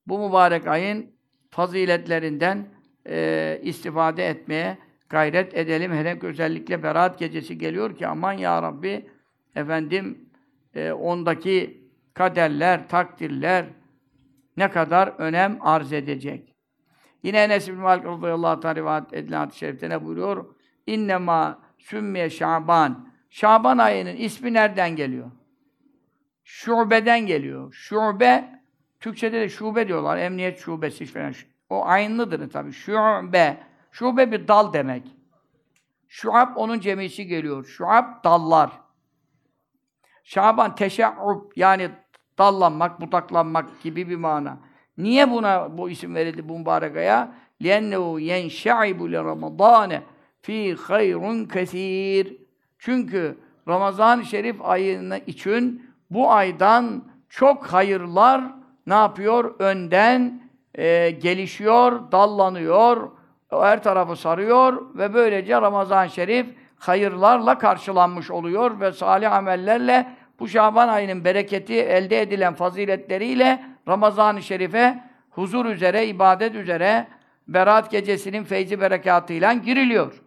S1: bu mübarek ayın faziletlerinden e, istifade etmeye gayret edelim. Hele özellikle Berat gecesi geliyor ki aman ya Rabbi efendim e, ondaki kaderler, takdirler ne kadar önem arz edecek. Yine Enes bin Malik radıyallahu teala rivayet edilen hadis-i şerifte ne buyuruyor? İnnemâ sümmiye Şaban. Şaban ayının ismi nereden geliyor? Şubeden geliyor. Şube, Türkçede de şube diyorlar. Emniyet şubesi falan. O aynıdır tabii. Şube. Şube bir dal demek. Şuab onun cemisi geliyor. Şuab dallar. Şaban teşe'ub yani dallanmak, budaklanmak gibi bir mana. Niye buna bu isim verildi bu mübarek aya? لِيَنَّهُ يَنْشَعِبُ لِرَمَضَانَ fi hayrun kesir. Çünkü Ramazan-ı Şerif ayını için bu aydan çok hayırlar ne yapıyor? Önden e, gelişiyor, dallanıyor, her tarafı sarıyor ve böylece Ramazan-ı Şerif hayırlarla karşılanmış oluyor ve salih amellerle bu Şaban ayının bereketi elde edilen faziletleriyle Ramazan-ı Şerif'e huzur üzere, ibadet üzere Berat gecesinin feyzi berekatıyla giriliyor.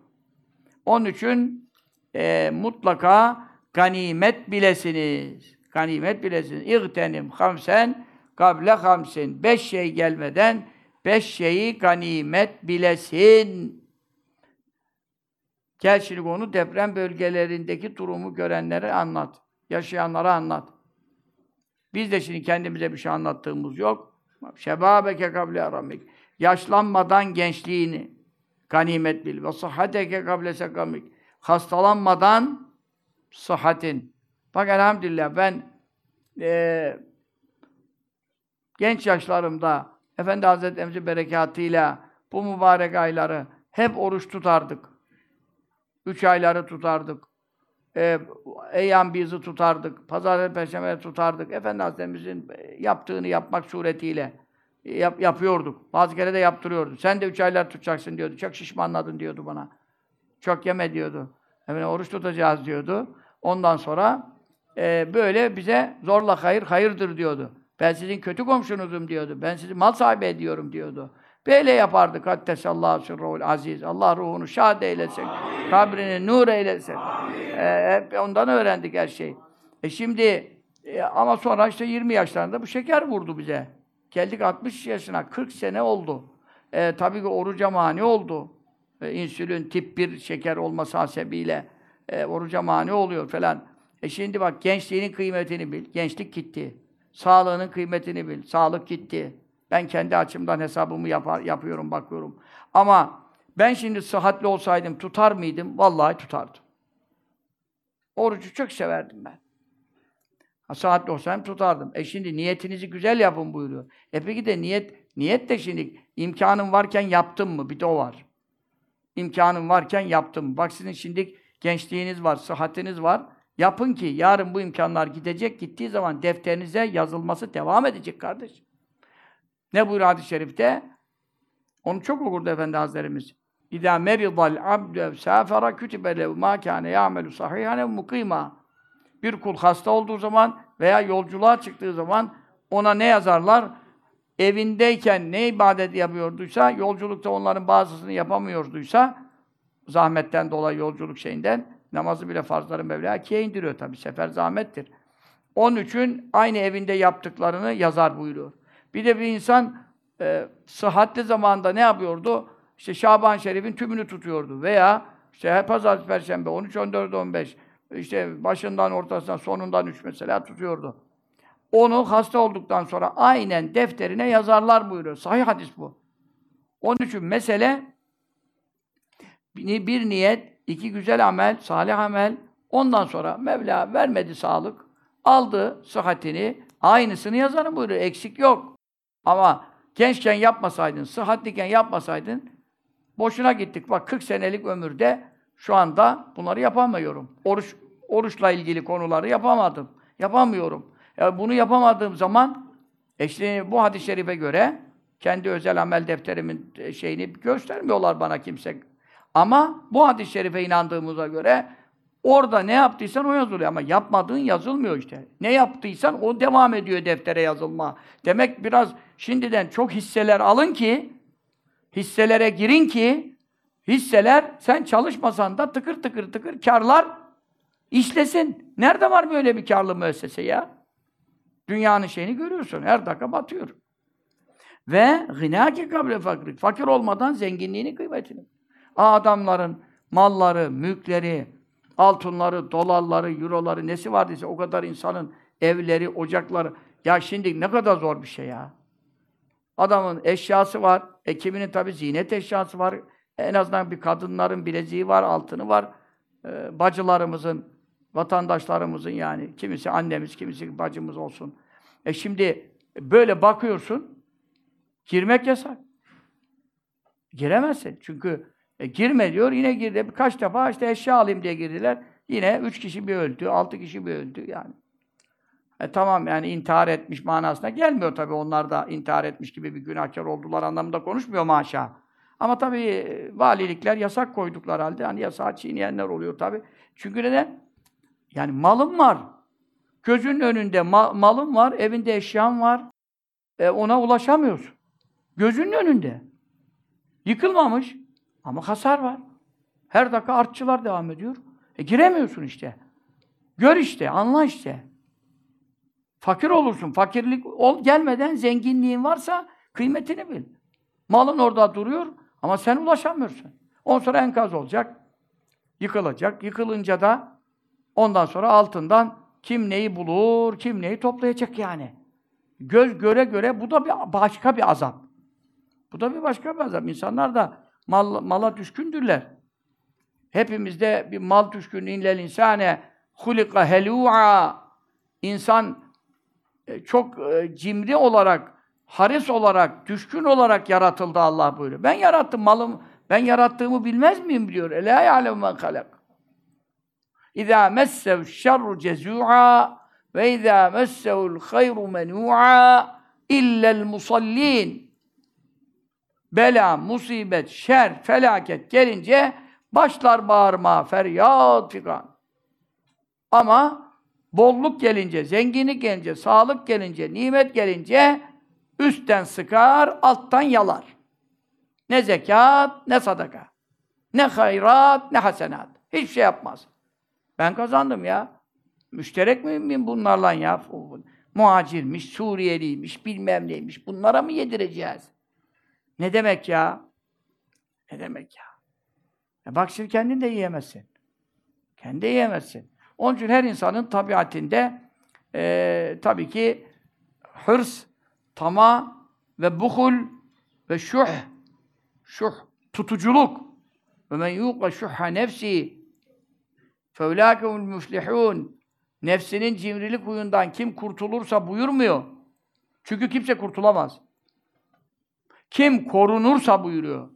S1: Onun için e, mutlaka ganimet bilesiniz. Ganimet bilesiniz. İğtenim hamsen kable hamsin. Beş şey gelmeden beş şeyi ganimet bilesin. Gel şimdi onu deprem bölgelerindeki durumu görenlere anlat. Yaşayanlara anlat. Biz de şimdi kendimize bir şey anlattığımız yok. Şebabeke kable aramik. Yaşlanmadan gençliğini ganimet bil. Ve sıhhateke kable sekamik. Hastalanmadan sıhhatin. Bak elhamdülillah ben e, genç yaşlarımda Efendi Hazretlerimizin berekatıyla bu mübarek ayları hep oruç tutardık. Üç ayları tutardık. E, Eyyam bizi tutardık. Pazartesi, Perşembe tutardık. Efendi Hazretlerimizin yaptığını yapmak suretiyle yap, yapıyorduk. Bazı kere de yaptırıyordu. Sen de üç aylar tutacaksın diyordu. Çok şişmanladın diyordu bana. Çok yeme diyordu. Efendim, oruç tutacağız diyordu. Ondan sonra e, böyle bize zorla hayır, hayırdır diyordu. Ben sizin kötü komşunuzum diyordu. Ben sizi mal sahibi ediyorum diyordu. Böyle yapardık. Haddesallahu sirruhul aziz. Allah ruhunu şad eylesin. Amin. Kabrini nur eylesin. Ee, hep ondan öğrendik her şeyi. E şimdi e, ama sonra işte 20 yaşlarında bu şeker vurdu bize. Geldik 60 yaşına. 40 sene oldu. E, tabii ki oruca mani oldu. E, insülin tip 1 şeker olması hasebiyle e, oruca mani oluyor falan. E şimdi bak gençliğinin kıymetini bil. Gençlik gitti. Sağlığının kıymetini bil. Sağlık gitti. Ben kendi açımdan hesabımı yapar, yapıyorum, bakıyorum. Ama ben şimdi sıhhatli olsaydım tutar mıydım? Vallahi tutardım. Orucu çok severdim ben. Ha, sıhhatli olsaydım tutardım. E şimdi niyetinizi güzel yapın buyuruyor. E peki de niyet, niyet de şimdi imkanım varken yaptım mı? Bir de o var. İmkanım varken yaptım. Bak sizin şimdi gençliğiniz var, sıhhatiniz var. Yapın ki yarın bu imkanlar gidecek. Gittiği zaman defterinize yazılması devam edecek kardeş. Ne buyuruyor hadis-i şerifte? Onu çok okurdu Efendi Hazretlerimiz. İzâ meridal abdü ev sâfera kütübe lev mâ kâne yâmelu sahîhâne mukîmâ. Bir kul hasta olduğu zaman veya yolculuğa çıktığı zaman ona ne yazarlar? Evindeyken ne ibadet yapıyorduysa, yolculukta onların bazısını yapamıyorduysa, zahmetten dolayı yolculuk şeyinden, namazı bile farzları Mevla ikiye indiriyor tabi. Sefer zahmettir. Onun için aynı evinde yaptıklarını yazar buyuruyor. Bir de bir insan e, sıhhatli zamanında ne yapıyordu? İşte Şaban Şerif'in tümünü tutuyordu. Veya işte her pazartesi, perşembe, 13, 14, 15 işte başından, ortasından, sonundan üç mesela tutuyordu. Onu hasta olduktan sonra aynen defterine yazarlar buyuruyor. Sahih hadis bu. Onun için mesele bir niyet, iki güzel amel, salih amel. Ondan sonra Mevla vermedi sağlık. Aldı sıhhatini, aynısını yazarım buyuruyor. Eksik yok. Ama gençken yapmasaydın, sıhhatliyken yapmasaydın boşuna gittik. Bak 40 senelik ömürde şu anda bunları yapamıyorum. Oruç oruçla ilgili konuları yapamadım. Yapamıyorum. Yani bunu yapamadığım zaman işte bu hadis-i şerife göre kendi özel amel defterimin e, şeyini göstermiyorlar bana kimse. Ama bu hadis-i şerife inandığımıza göre orada ne yaptıysan o yazılıyor ama yapmadığın yazılmıyor işte. Ne yaptıysan o devam ediyor deftere yazılma. Demek biraz şimdiden çok hisseler alın ki, hisselere girin ki, hisseler sen çalışmasan da tıkır tıkır tıkır karlar işlesin. Nerede var böyle bir karlı müessese ya? Dünyanın şeyini görüyorsun. Her dakika batıyor. Ve gınâke kable fakrik. Fakir olmadan zenginliğini, kıymetini. Adamların malları, mülkleri, altınları, dolarları, euroları, nesi vardıysa o kadar insanın evleri, ocakları. Ya şimdi ne kadar zor bir şey ya. Adamın eşyası var. E kiminin tabii ziynet eşyası var. En azından bir kadınların bileziği var, altını var. Ee, bacılarımızın, vatandaşlarımızın yani. Kimisi annemiz, kimisi bacımız olsun. E şimdi böyle bakıyorsun, girmek yasak. Giremezsin. Çünkü e, girme diyor, yine girdi. Birkaç defa işte eşya alayım diye girdiler. Yine üç kişi bir öldü, altı kişi bir öldü yani. E tamam yani intihar etmiş manasına gelmiyor tabii. Onlar da intihar etmiş gibi bir günahkar oldular anlamında konuşmuyor maşa. Ama tabii e, valilikler yasak koyduklar halde hani yasağı çiğneyenler oluyor tabii. Çünkü neden? Yani malım var. Gözünün önünde ma malın var, evinde eşyan var. E ona ulaşamıyorsun. Gözünün önünde. Yıkılmamış ama hasar var. Her dakika artçılar devam ediyor. E giremiyorsun işte. Gör işte, anla işte. Fakir olursun. Fakirlik ol, gelmeden zenginliğin varsa kıymetini bil. Malın orada duruyor ama sen ulaşamıyorsun. Ondan sonra enkaz olacak. Yıkılacak. Yıkılınca da ondan sonra altından kim neyi bulur, kim neyi toplayacak yani. Göz göre göre bu da bir başka bir azap. Bu da bir başka bir azap. İnsanlar da mal, mala düşkündürler. Hepimizde bir mal düşkünlüğü innel insane hulika helu'a İnsan e, çok e, cimri olarak, haris olarak, düşkün olarak yaratıldı Allah buyuruyor. Ben yarattım malım, ben yarattığımı bilmez miyim diyor. Ela ya'lemu men halak. İzâ messev şerru cezû'a ve izâ messevul hayru menû'a illel musallin. Bela, musibet, şer, felaket gelince başlar bağırma, feryat figan. Ama bolluk gelince, zenginlik gelince, sağlık gelince, nimet gelince üstten sıkar, alttan yalar. Ne zekat, ne sadaka. Ne hayrat, ne hasenat. Hiçbir şey yapmaz. Ben kazandım ya. Müşterek miyim bunlarla ya? Muhacirmiş, Suriyeliymiş, bilmem neymiş. Bunlara mı yedireceğiz? Ne demek ya? Ne demek ya? E bak şimdi kendin de yiyemezsin. Kendi yiyemezsin. Onun için her insanın tabiatinde e, tabii ki hırs, tama ve buhul ve şuh, şuh, tutuculuk ve men yuqa şuhha nefsi feulâkehumul müflihûn nefsinin cimrilik huyundan kim kurtulursa buyurmuyor. Çünkü kimse kurtulamaz. Kim korunursa buyuruyor.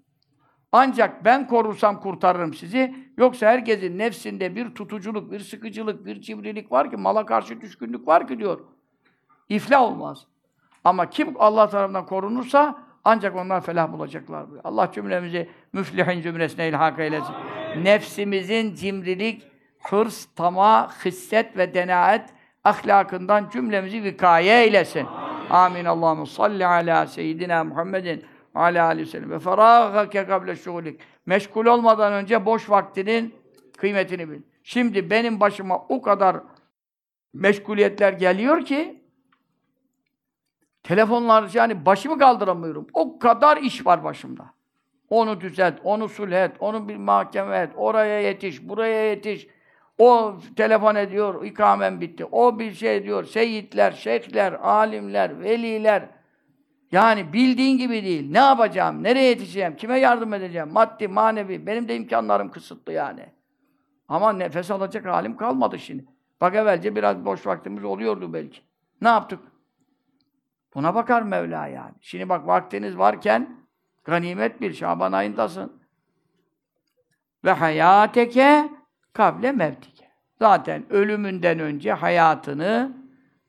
S1: Ancak ben korursam kurtarırım sizi. Yoksa herkesin nefsinde bir tutuculuk, bir sıkıcılık, bir cimrilik var ki, mala karşı düşkünlük var ki diyor. İflah olmaz. Ama kim Allah tarafından korunursa ancak onlar felah bulacaklar. Diyor. Allah cümlemizi müflihin cümlesine ilhak eylesin. Nefsimizin cimrilik, hırs, tama, hisset ve denaet ahlakından cümlemizi vikaye eylesin. Amin. Allahu salli ala seyyidina Muhammedin ala aleyhi ve. Ve ferâgake kable şugulik. Meşgul olmadan önce boş vaktinin kıymetini bil. Şimdi benim başıma o kadar meşguliyetler geliyor ki telefonlar yani başımı kaldıramıyorum. O kadar iş var başımda. Onu düzelt, onu sulh onu bir mahkeme et, oraya yetiş, buraya yetiş. O telefon ediyor, ikamen bitti. O bir şey diyor, seyitler, şeyhler, alimler, veliler, yani bildiğin gibi değil. Ne yapacağım? Nereye yetişeceğim? Kime yardım edeceğim? Maddi, manevi. Benim de imkanlarım kısıtlı yani. Ama nefes alacak halim kalmadı şimdi. Bak evvelce biraz boş vaktimiz oluyordu belki. Ne yaptık? Buna bakar Mevla yani. Şimdi bak vaktiniz varken ganimet bir Şaban ayındasın. Ve hayateke kable mevtike. Zaten ölümünden önce hayatını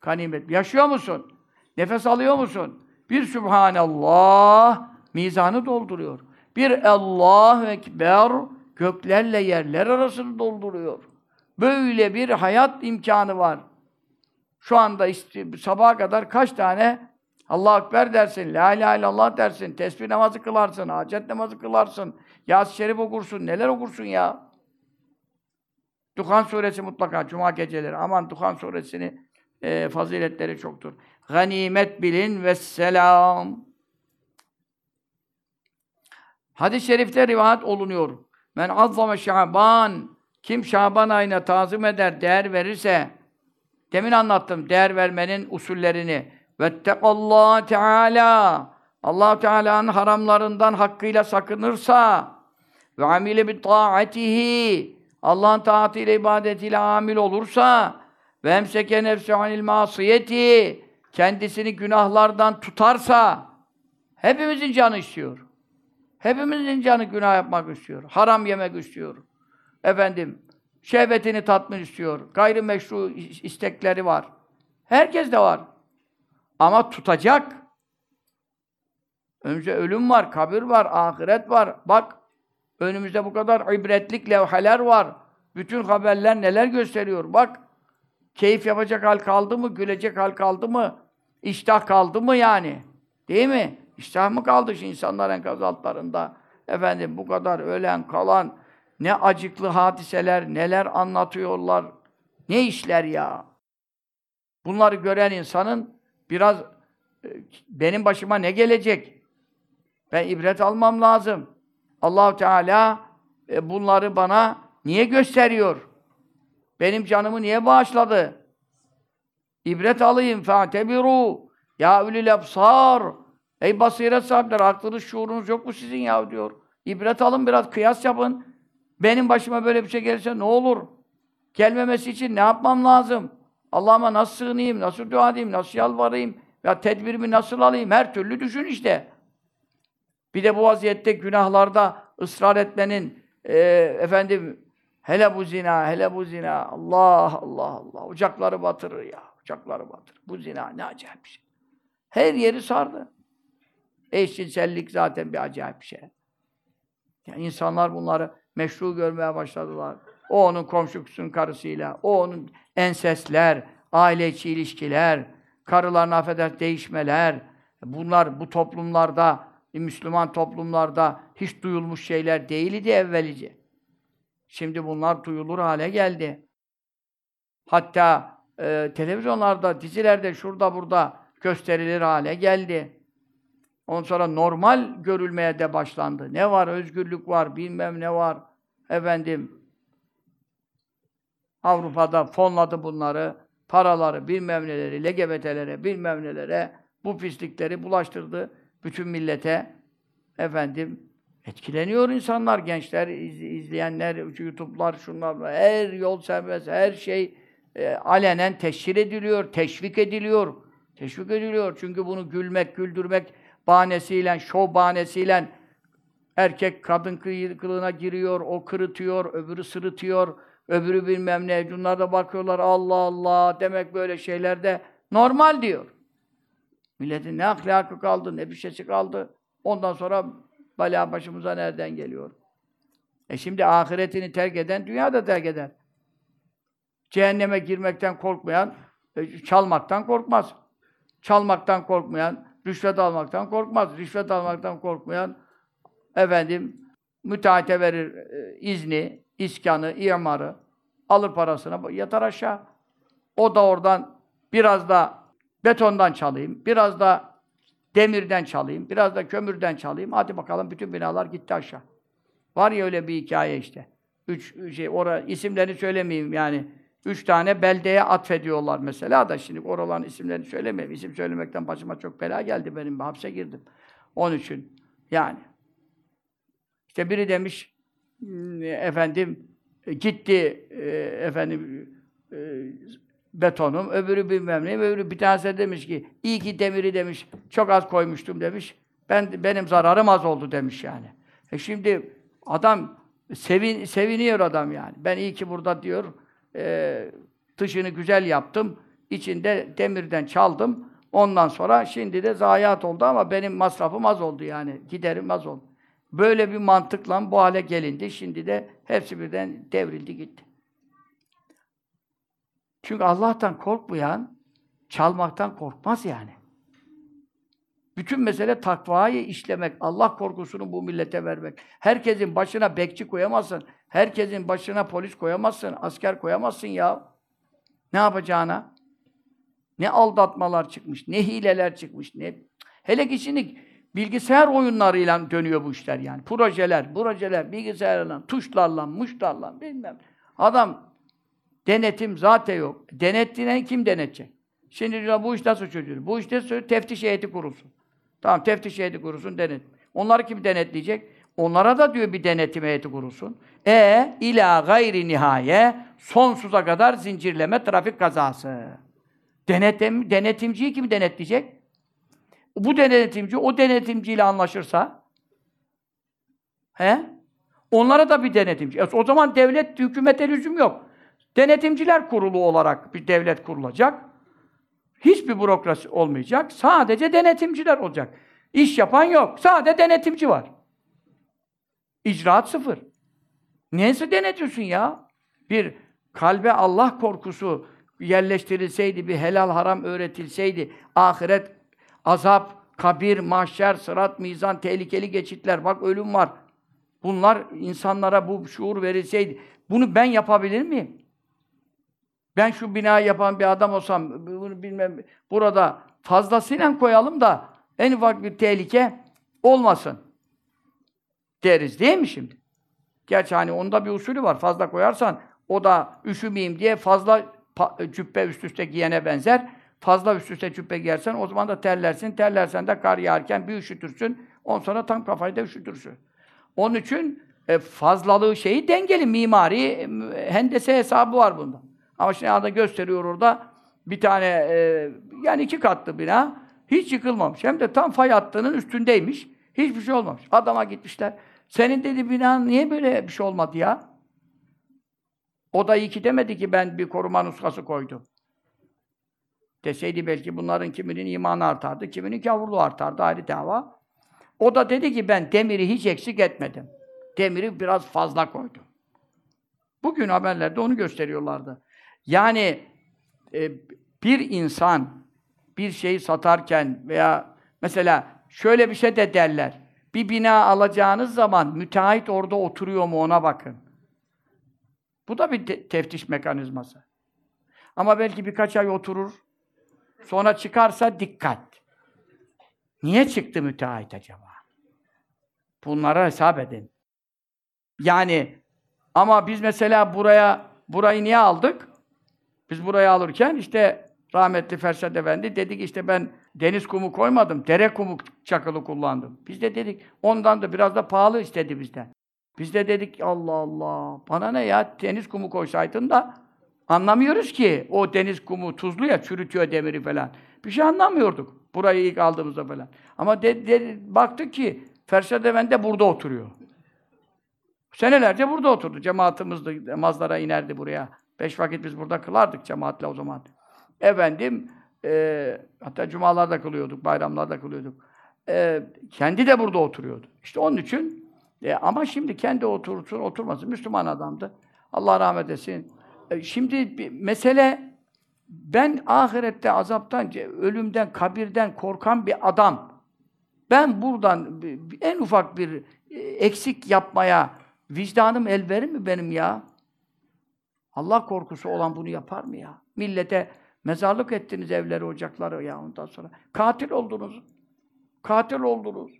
S1: ganimet. Yaşıyor musun? Nefes alıyor musun? Bir Sübhanallah mizanı dolduruyor. Bir Allahu Ekber göklerle yerler arasını dolduruyor. Böyle bir hayat imkanı var. Şu anda işte, sabaha kadar kaç tane Allah Ekber dersin, La ilahe illallah dersin, tesbih namazı kılarsın, hacet namazı kılarsın, Yas-ı Şerif okursun, neler okursun ya? Duhan suresi mutlaka, cuma geceleri. Aman Duhan suresini e, faziletleri çoktur. Ganimet bilin ve selam. Hadis-i şerifte rivayet olunuyor. Men azzame Şaban kim Şaban ayına tazim eder, değer verirse demin anlattım değer vermenin usullerini. Vettekallah Teala Allah Teala'nın haramlarından hakkıyla sakınırsa ve amile bi taatihi Allah'ın taatiyle ibadetiyle amil olursa ve emseke nefsi anil masiyeti kendisini günahlardan tutarsa hepimizin canı istiyor. Hepimizin canı günah yapmak istiyor. Haram yemek istiyor. Efendim, şehvetini tatmin istiyor. Gayrimeşru istekleri var. Herkes de var. Ama tutacak. Önce ölüm var, kabir var, ahiret var. Bak, önümüzde bu kadar ibretlik levhaler var. Bütün haberler neler gösteriyor. Bak, keyif yapacak hal kaldı mı, gülecek hal kaldı mı, iştah kaldı mı yani? Değil mi? İştah mı kaldı şu insanlar enkaz altlarında? Efendim bu kadar ölen, kalan, ne acıklı hadiseler, neler anlatıyorlar. Ne işler ya? Bunları gören insanın biraz e, benim başıma ne gelecek? Ben ibret almam lazım allah Teala e, bunları bana niye gösteriyor? Benim canımı niye bağışladı? İbret alayım. فَاَتَبِرُوا Ya ulil absar Ey basiret sahipleri, aklınız, şuurunuz yok mu sizin ya diyor. İbret alın biraz, kıyas yapın. Benim başıma böyle bir şey gelirse ne olur? Gelmemesi için ne yapmam lazım? Allah'ıma nasıl sığınayım, nasıl dua edeyim, nasıl yalvarayım? Ya tedbirimi nasıl alayım? Her türlü düşün işte. Bir de bu vaziyette günahlarda ısrar etmenin, e, efendim, hele bu zina, hele bu zina, Allah, Allah, Allah, ocakları batırır ya, ocakları batırır. Bu zina ne acayip bir şey. Her yeri sardı. Eşcinsellik zaten bir acayip bir şey. Yani insanlar bunları meşru görmeye başladılar. O onun komşusunun karısıyla, o onun ensesler, aile içi ilişkiler, karıların affeder değişmeler, bunlar bu toplumlarda, Müslüman toplumlarda hiç duyulmuş şeyler değildi evvelice. Şimdi bunlar duyulur hale geldi. Hatta e, televizyonlarda, dizilerde, şurada burada gösterilir hale geldi. Ondan sonra normal görülmeye de başlandı. Ne var? Özgürlük var, bilmem ne var. Efendim, Avrupa'da fonladı bunları, paraları, bilmem neleri, LGBT'lere, bilmem nelere, bu pislikleri bulaştırdı bütün millete. Efendim, etkileniyor insanlar, gençler, iz, izleyenler, YouTube'lar, şunlar, her yol serbest, her şey e, alenen teşhir ediliyor, teşvik ediliyor. Teşvik ediliyor. Çünkü bunu gülmek, güldürmek, bahanesiyle, şov bahanesiyle erkek kadın kılığına giriyor, o kırıtıyor, öbürü sırıtıyor, öbürü bilmem ne. Bunlar da bakıyorlar Allah Allah demek böyle şeyler de normal diyor. Milletin ne ahlakı kaldı, ne bir şeysi kaldı. Ondan sonra bala başımıza nereden geliyor? E şimdi ahiretini terk eden dünyada terk eder. Cehenneme girmekten korkmayan e, çalmaktan korkmaz. Çalmaktan korkmayan Rüşvet almaktan korkmaz. Rüşvet almaktan korkmayan efendim müteahhite verir e, izni, iskanı, imarı alır parasına yatar aşağı. O da oradan biraz da betondan çalayım, biraz da demirden çalayım, biraz da kömürden çalayım. Hadi bakalım bütün binalar gitti aşağı. Var ya öyle bir hikaye işte. Üç şey, orada isimlerini söylemeyeyim yani. Üç tane beldeye atfediyorlar mesela da şimdi oraların isimlerini söylemeyeyim. İsim söylemekten başıma çok bela geldi benim. Hapse girdim. Onun için. Yani. İşte biri demiş hmm, efendim gitti e, efendim e, betonum, öbürü bilmem ne, öbürü bir tanesi demiş ki iyi ki demiri demiş çok az koymuştum demiş. Ben benim zararım az oldu demiş yani. E şimdi adam sevin, seviniyor adam yani. Ben iyi ki burada diyor e, dışını güzel yaptım. içinde demirden çaldım. Ondan sonra şimdi de zayiat oldu ama benim masrafım az oldu yani. Giderim az oldu. Böyle bir mantıkla bu hale gelindi. Şimdi de hepsi birden devrildi gitti. Çünkü Allah'tan korkmayan çalmaktan korkmaz yani. Bütün mesele takvayı işlemek, Allah korkusunu bu millete vermek. Herkesin başına bekçi koyamazsın. Herkesin başına polis koyamazsın, asker koyamazsın ya. Ne yapacağına? Ne aldatmalar çıkmış, ne hileler çıkmış, ne... Hele ki şimdi bilgisayar oyunlarıyla dönüyor bu işler yani. Projeler, projeler, bilgisayarla, tuşlarla, muşlarla bilmem. Adam denetim zaten yok. Denettiğine kim denetecek? Şimdi diyor bu iş nasıl çözülür? Bu işte teftiş heyeti kurulsun. Tamam teftiş heyeti kurulsun denet. Onları kim denetleyecek? Onlara da diyor bir denetim heyeti kurulsun. E ila gayri nihaye sonsuza kadar zincirleme trafik kazası. Denetim, denetimciyi kim denetleyecek? Bu denetimci o denetimciyle anlaşırsa he? Onlara da bir denetimci. E, o zaman devlet, hükümete lüzum yok. Denetimciler kurulu olarak bir devlet kurulacak. Hiçbir bürokrasi olmayacak. Sadece denetimciler olacak. İş yapan yok. Sadece denetimci var. İcraat sıfır. Neyse denetiyorsun ya? Bir kalbe Allah korkusu yerleştirilseydi, bir helal haram öğretilseydi, ahiret, azap, kabir, mahşer, sırat, mizan, tehlikeli geçitler, bak ölüm var. Bunlar insanlara bu şuur verilseydi, bunu ben yapabilir miyim? Ben şu binayı yapan bir adam olsam, bunu bilmem, burada fazlasıyla koyalım da en ufak bir tehlike olmasın. Deriz değil mi şimdi? Gerçi hani onda bir usulü var. Fazla koyarsan o da üşümeyeyim diye fazla cübbe üst üste giyene benzer. Fazla üst üste cübbe giyersen o zaman da terlersin. Terlersen de kar yağarken bir üşütürsün. Ondan sonra tam kafayı da üşütürsün. Onun için e, fazlalığı şeyi dengeli mimari e, hendese hesabı var bunda. Ama şimdi ada gösteriyor orada bir tane e, yani iki katlı bina hiç yıkılmamış. Hem de tam fay hattının üstündeymiş. Hiçbir şey olmamış. Adama gitmişler. Senin dedi binan niye böyle bir şey olmadı ya? O da iyi ki demedi ki ben bir koruma nuskası koydum. Deseydi belki bunların kiminin imanı artardı, kiminin kavurluğu artardı, ayrı dava. O da dedi ki ben demiri hiç eksik etmedim. Demiri biraz fazla koydum. Bugün haberlerde onu gösteriyorlardı. Yani e, bir insan bir şeyi satarken veya mesela şöyle bir şey de derler. Bir bina alacağınız zaman müteahhit orada oturuyor mu ona bakın. Bu da bir te teftiş mekanizması. Ama belki birkaç ay oturur. Sonra çıkarsa dikkat. Niye çıktı müteahhit acaba? Bunlara hesap edin. Yani ama biz mesela buraya burayı niye aldık? Biz burayı alırken işte rahmetli Fersat Efendi dedik işte ben deniz kumu koymadım, dere kumu çakılı kullandım. Biz de dedik ondan da biraz da pahalı istedi bizden. Biz de dedik Allah Allah bana ne ya deniz kumu koysaydın da anlamıyoruz ki o deniz kumu tuzlu ya çürütüyor demiri falan. Bir şey anlamıyorduk burayı ilk aldığımızda falan. Ama de, de, baktık ki Fersat Efendi burada oturuyor. Senelerce burada oturdu. Cemaatimiz de namazlara inerdi buraya. Beş vakit biz burada kılardık cemaatle o zaman. Efendim, e, hatta cumalarda kılıyorduk, bayramlarda kılıyorduk. E, kendi de burada oturuyordu. İşte onun için, e, ama şimdi kendi otursun, oturmasın. Müslüman adamdı. Allah rahmet etsin. E, şimdi bir mesele, ben ahirette azaptan, ölümden, kabirden korkan bir adam. Ben buradan en ufak bir e, eksik yapmaya vicdanım el verir mi benim ya? Allah korkusu olan bunu yapar mı ya? Millete mezarlık ettiniz evleri, ocakları ya ondan sonra. Katil oldunuz. Katil oldunuz.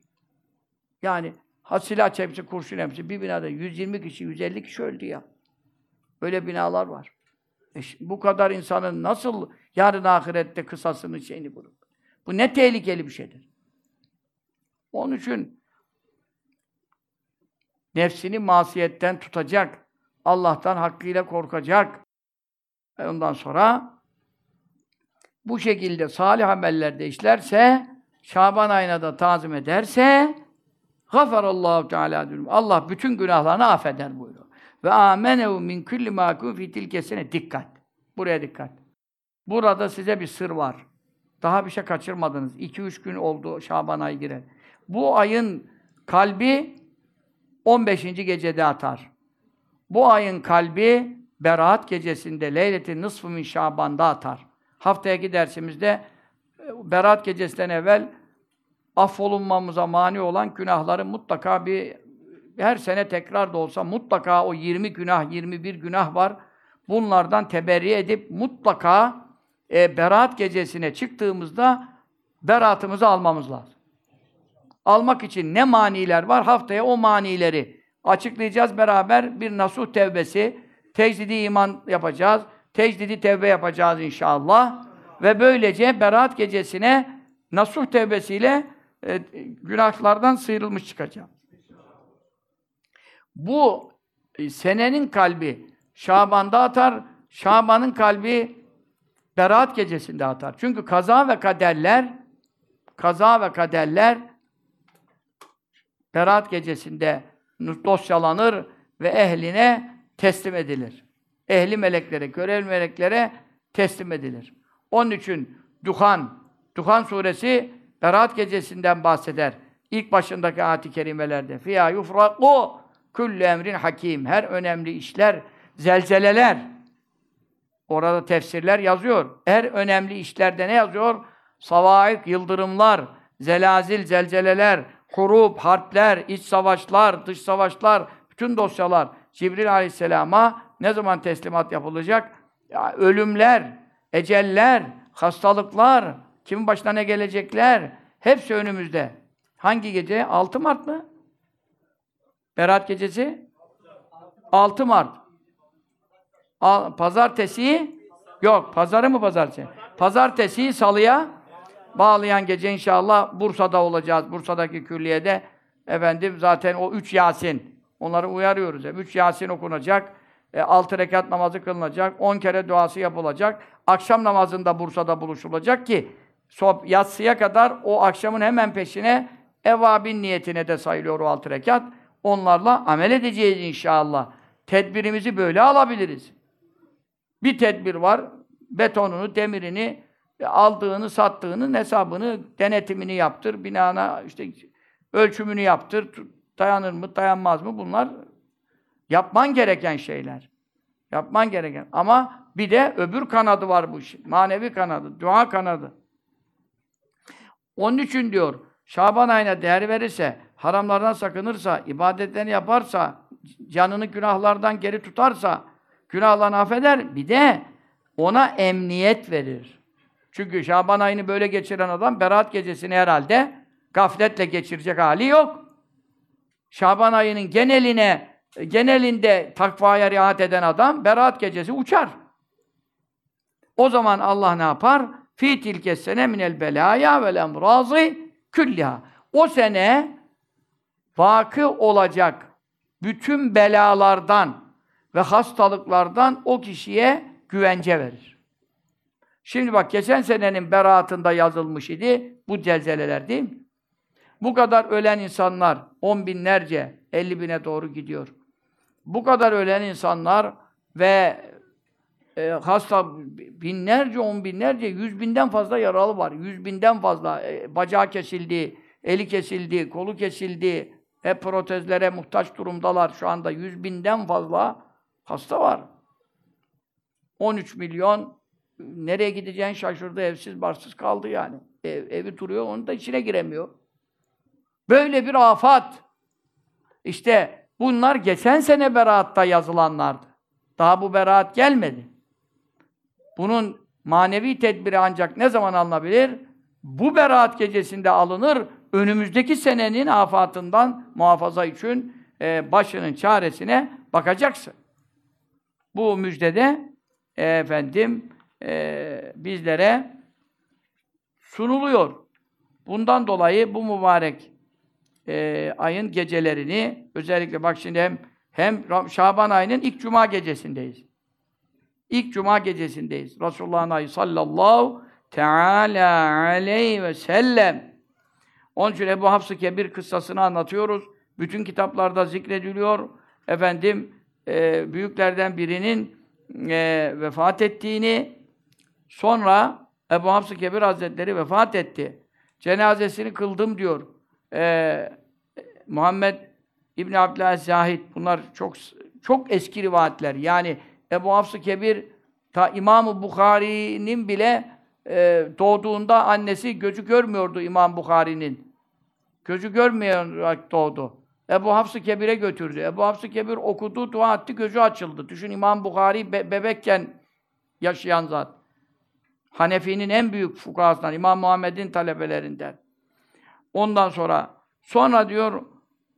S1: Yani silah hepsi, kurşun hepsi. Bir binada 120 kişi, 150 kişi öldü ya. Öyle binalar var. E bu kadar insanın nasıl yarın ahirette kısasını şeyini bulur? Bu ne tehlikeli bir şeydir. Onun için nefsini masiyetten tutacak. Allah'tan hakkıyla korkacak. E ondan sonra bu şekilde salih amellerde işlerse, Şaban ayına da tazim ederse, gafarallahu teala diyorum. Allah bütün günahlarını affeder buyuruyor. Ve amenehu min kulli ma fi tilkesine dikkat. Buraya dikkat. Burada size bir sır var. Daha bir şey kaçırmadınız. 2-3 gün oldu Şaban ayı girer. Bu ayın kalbi 15. gecede atar. Bu ayın kalbi Berat gecesinde Leyletin nısfı min Şaban'da atar. Haftaya dersimizde e, Berat gecesinden evvel affolunmamıza mani olan günahların mutlaka bir her sene tekrar da olsa mutlaka o 20 günah, 21 günah var. Bunlardan teberri edip mutlaka e, Berat gecesine çıktığımızda beratımızı almamız lazım. Almak için ne maniler var? Haftaya o manileri açıklayacağız beraber. Bir nasuh tevbesi, tecdidi iman yapacağız. Tecdidi tevbe yapacağız inşallah. Ve böylece Berat gecesine nasuh tevbesiyle e, günahlardan sıyrılmış çıkacağız. Bu e, senenin kalbi Şaban'da atar, Şaban'ın kalbi Berat gecesinde atar. Çünkü kaza ve kaderler kaza ve kaderler Berat gecesinde dosyalanır ve ehline teslim edilir. Ehli meleklere, görev meleklere teslim edilir. Onun için Duhan, Duhan suresi Berat gecesinden bahseder. İlk başındaki ayet-i kerimelerde. Fiyâ yufraku kullu emrin hakim. Her önemli işler, zelzeleler. Orada tefsirler yazıyor. Her önemli işlerde ne yazıyor? Savaik, yıldırımlar, zelazil, zelzeleler, hurup, harpler, iç savaşlar, dış savaşlar, bütün dosyalar Cibril Aleyhisselam'a ne zaman teslimat yapılacak? Ya, ölümler, eceller, hastalıklar, kimin başına ne gelecekler, hepsi önümüzde. Hangi gece? 6 Mart mı? Berat gecesi? 6 Mart. Pazartesi yok. Pazarı mı pazartesi? Pazartesi salıya bağlayan gece inşallah Bursa'da olacağız. Bursa'daki külliyede efendim zaten o üç Yasin onları uyarıyoruz. Hep. Üç Yasin okunacak. E, altı rekat namazı kılınacak. On kere duası yapılacak. Akşam namazında Bursa'da buluşulacak ki sob yatsıya kadar o akşamın hemen peşine evabin niyetine de sayılıyor o altı rekat. Onlarla amel edeceğiz inşallah. Tedbirimizi böyle alabiliriz. Bir tedbir var. Betonunu, demirini, aldığını, sattığını, hesabını, denetimini yaptır. Binana işte ölçümünü yaptır. Dayanır mı, dayanmaz mı? Bunlar yapman gereken şeyler. Yapman gereken. Ama bir de öbür kanadı var bu işin. Manevi kanadı, dua kanadı. Onun için diyor, Şaban ayına değer verirse, haramlardan sakınırsa, ibadetlerini yaparsa, canını günahlardan geri tutarsa, günahlarını affeder. Bir de ona emniyet verir. Çünkü Şaban ayını böyle geçiren adam Berat gecesini herhalde gafletle geçirecek hali yok. Şaban ayının geneline genelinde takvaya riayet eden adam Berat gecesi uçar. O zaman Allah ne yapar? Fi tilke sene minel belaya vel emrazi külliha. O sene vakı olacak bütün belalardan ve hastalıklardan o kişiye güvence verir. Şimdi bak geçen senenin beraatında yazılmış idi bu zelzeleler değil mi? Bu kadar ölen insanlar on binlerce, elli bine doğru gidiyor. Bu kadar ölen insanlar ve e, hasta binlerce, on binlerce, yüz binden fazla yaralı var. Yüz binden fazla e, bacağı kesildi, eli kesildi, kolu kesildi. Hep protezlere muhtaç durumdalar şu anda. Yüz binden fazla hasta var. 13 milyon nereye gideceğini şaşırdı, evsiz, barsız kaldı yani. Ev, evi duruyor, onun da içine giremiyor. Böyle bir afat. İşte bunlar geçen sene beraatta yazılanlardı. Daha bu beraat gelmedi. Bunun manevi tedbiri ancak ne zaman alınabilir? Bu beraat gecesinde alınır. Önümüzdeki senenin afatından muhafaza için e, başının çaresine bakacaksın. Bu müjdede e, efendim e, bizlere sunuluyor. Bundan dolayı bu mübarek e, ayın gecelerini özellikle bak şimdi hem hem Şaban ayının ilk cuma gecesindeyiz. İlk cuma gecesindeyiz. Resulullah'ın ayı sallallahu teala aleyhi ve sellem. Onun için Ebu Hafs-ı Kebir kıssasını anlatıyoruz. Bütün kitaplarda zikrediliyor. Efendim, e, büyüklerden birinin e, vefat ettiğini, sonra Ebu Hafs-ı Kebir Hazretleri vefat etti. Cenazesini kıldım diyor. E, Muhammed İbn Abdülhamid Zahid bunlar çok çok eski rivayetler. Yani Ebu Hafs-ı Kebir ta İmam-ı Bukhari'nin bile e, doğduğunda annesi gözü görmüyordu İmam Bukhari'nin. Gözü görmeyen doğdu. Ebu Hafs-ı Kebir'e götürdü. Ebu Hafs-ı Kebir okudu, dua etti, gözü açıldı. Düşün İmam Bukhari be bebekken yaşayan zat. Hanefi'nin en büyük fukahasından, İmam Muhammed'in talebelerinden. Ondan sonra, sonra diyor,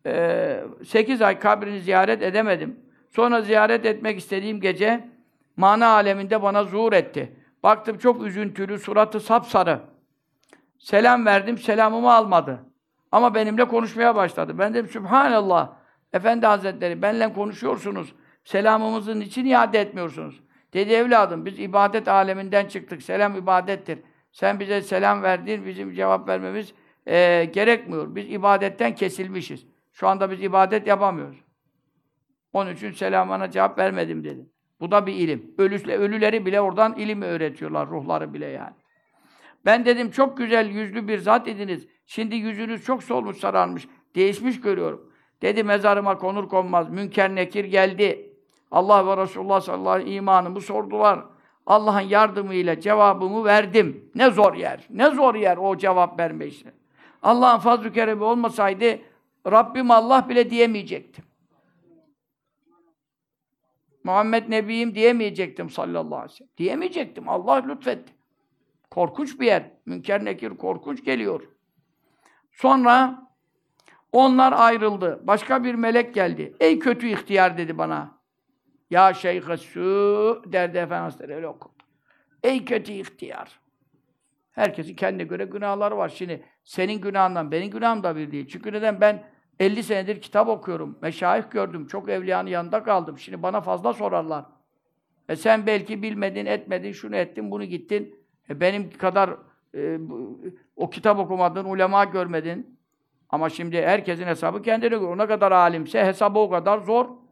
S1: e, 8 ay kabrini ziyaret edemedim. Sonra ziyaret etmek istediğim gece, mana aleminde bana zuhur etti. Baktım çok üzüntülü, suratı sapsarı. Selam verdim, selamımı almadı. Ama benimle konuşmaya başladı. Ben dedim, Sübhanallah, Efendi Hazretleri, benimle konuşuyorsunuz. Selamımızın için iade etmiyorsunuz. Dedi evladım, biz ibadet aleminden çıktık. Selam ibadettir. Sen bize selam verdin, bizim cevap vermemiz e, gerekmiyor. Biz ibadetten kesilmişiz. Şu anda biz ibadet yapamıyoruz. Onun için selamına cevap vermedim dedi. Bu da bir ilim. Ölüsle, ölüleri bile oradan ilim öğretiyorlar, ruhları bile yani. Ben dedim çok güzel yüzlü bir zat idiniz. Şimdi yüzünüz çok solmuş, sararmış. Değişmiş görüyorum. Dedi mezarıma konur konmaz. Münker nekir geldi. Allah ve Resulullah sallallahu aleyhi ve sellem imanımı sordular. Allah'ın yardımıyla cevabımı verdim. Ne zor yer. Ne zor yer o cevap verme işte. Allah'ın fazl-ı keremi olmasaydı Rabbim Allah bile diyemeyecektim. Muhammed Nebiyim diyemeyecektim sallallahu aleyhi ve sellem. Diyemeyecektim. Allah lütfetti. Korkunç bir yer. Münker nekir korkunç geliyor. Sonra onlar ayrıldı. Başka bir melek geldi. Ey kötü ihtiyar dedi bana. Ya şeyh su derdi Efendimiz öyle okudu. Ey kötü ihtiyar. Herkesin kendine göre günahları var. Şimdi senin günahından benim günahım da bir değil. Çünkü neden ben 50 senedir kitap okuyorum. Meşayih gördüm. Çok evliyanın yanında kaldım. Şimdi bana fazla sorarlar. E sen belki bilmedin, etmedin, şunu ettin, bunu gittin. E benim kadar e, o kitap okumadın, ulema görmedin. Ama şimdi herkesin hesabı kendine göre. Ne kadar alimse hesabı o kadar zor.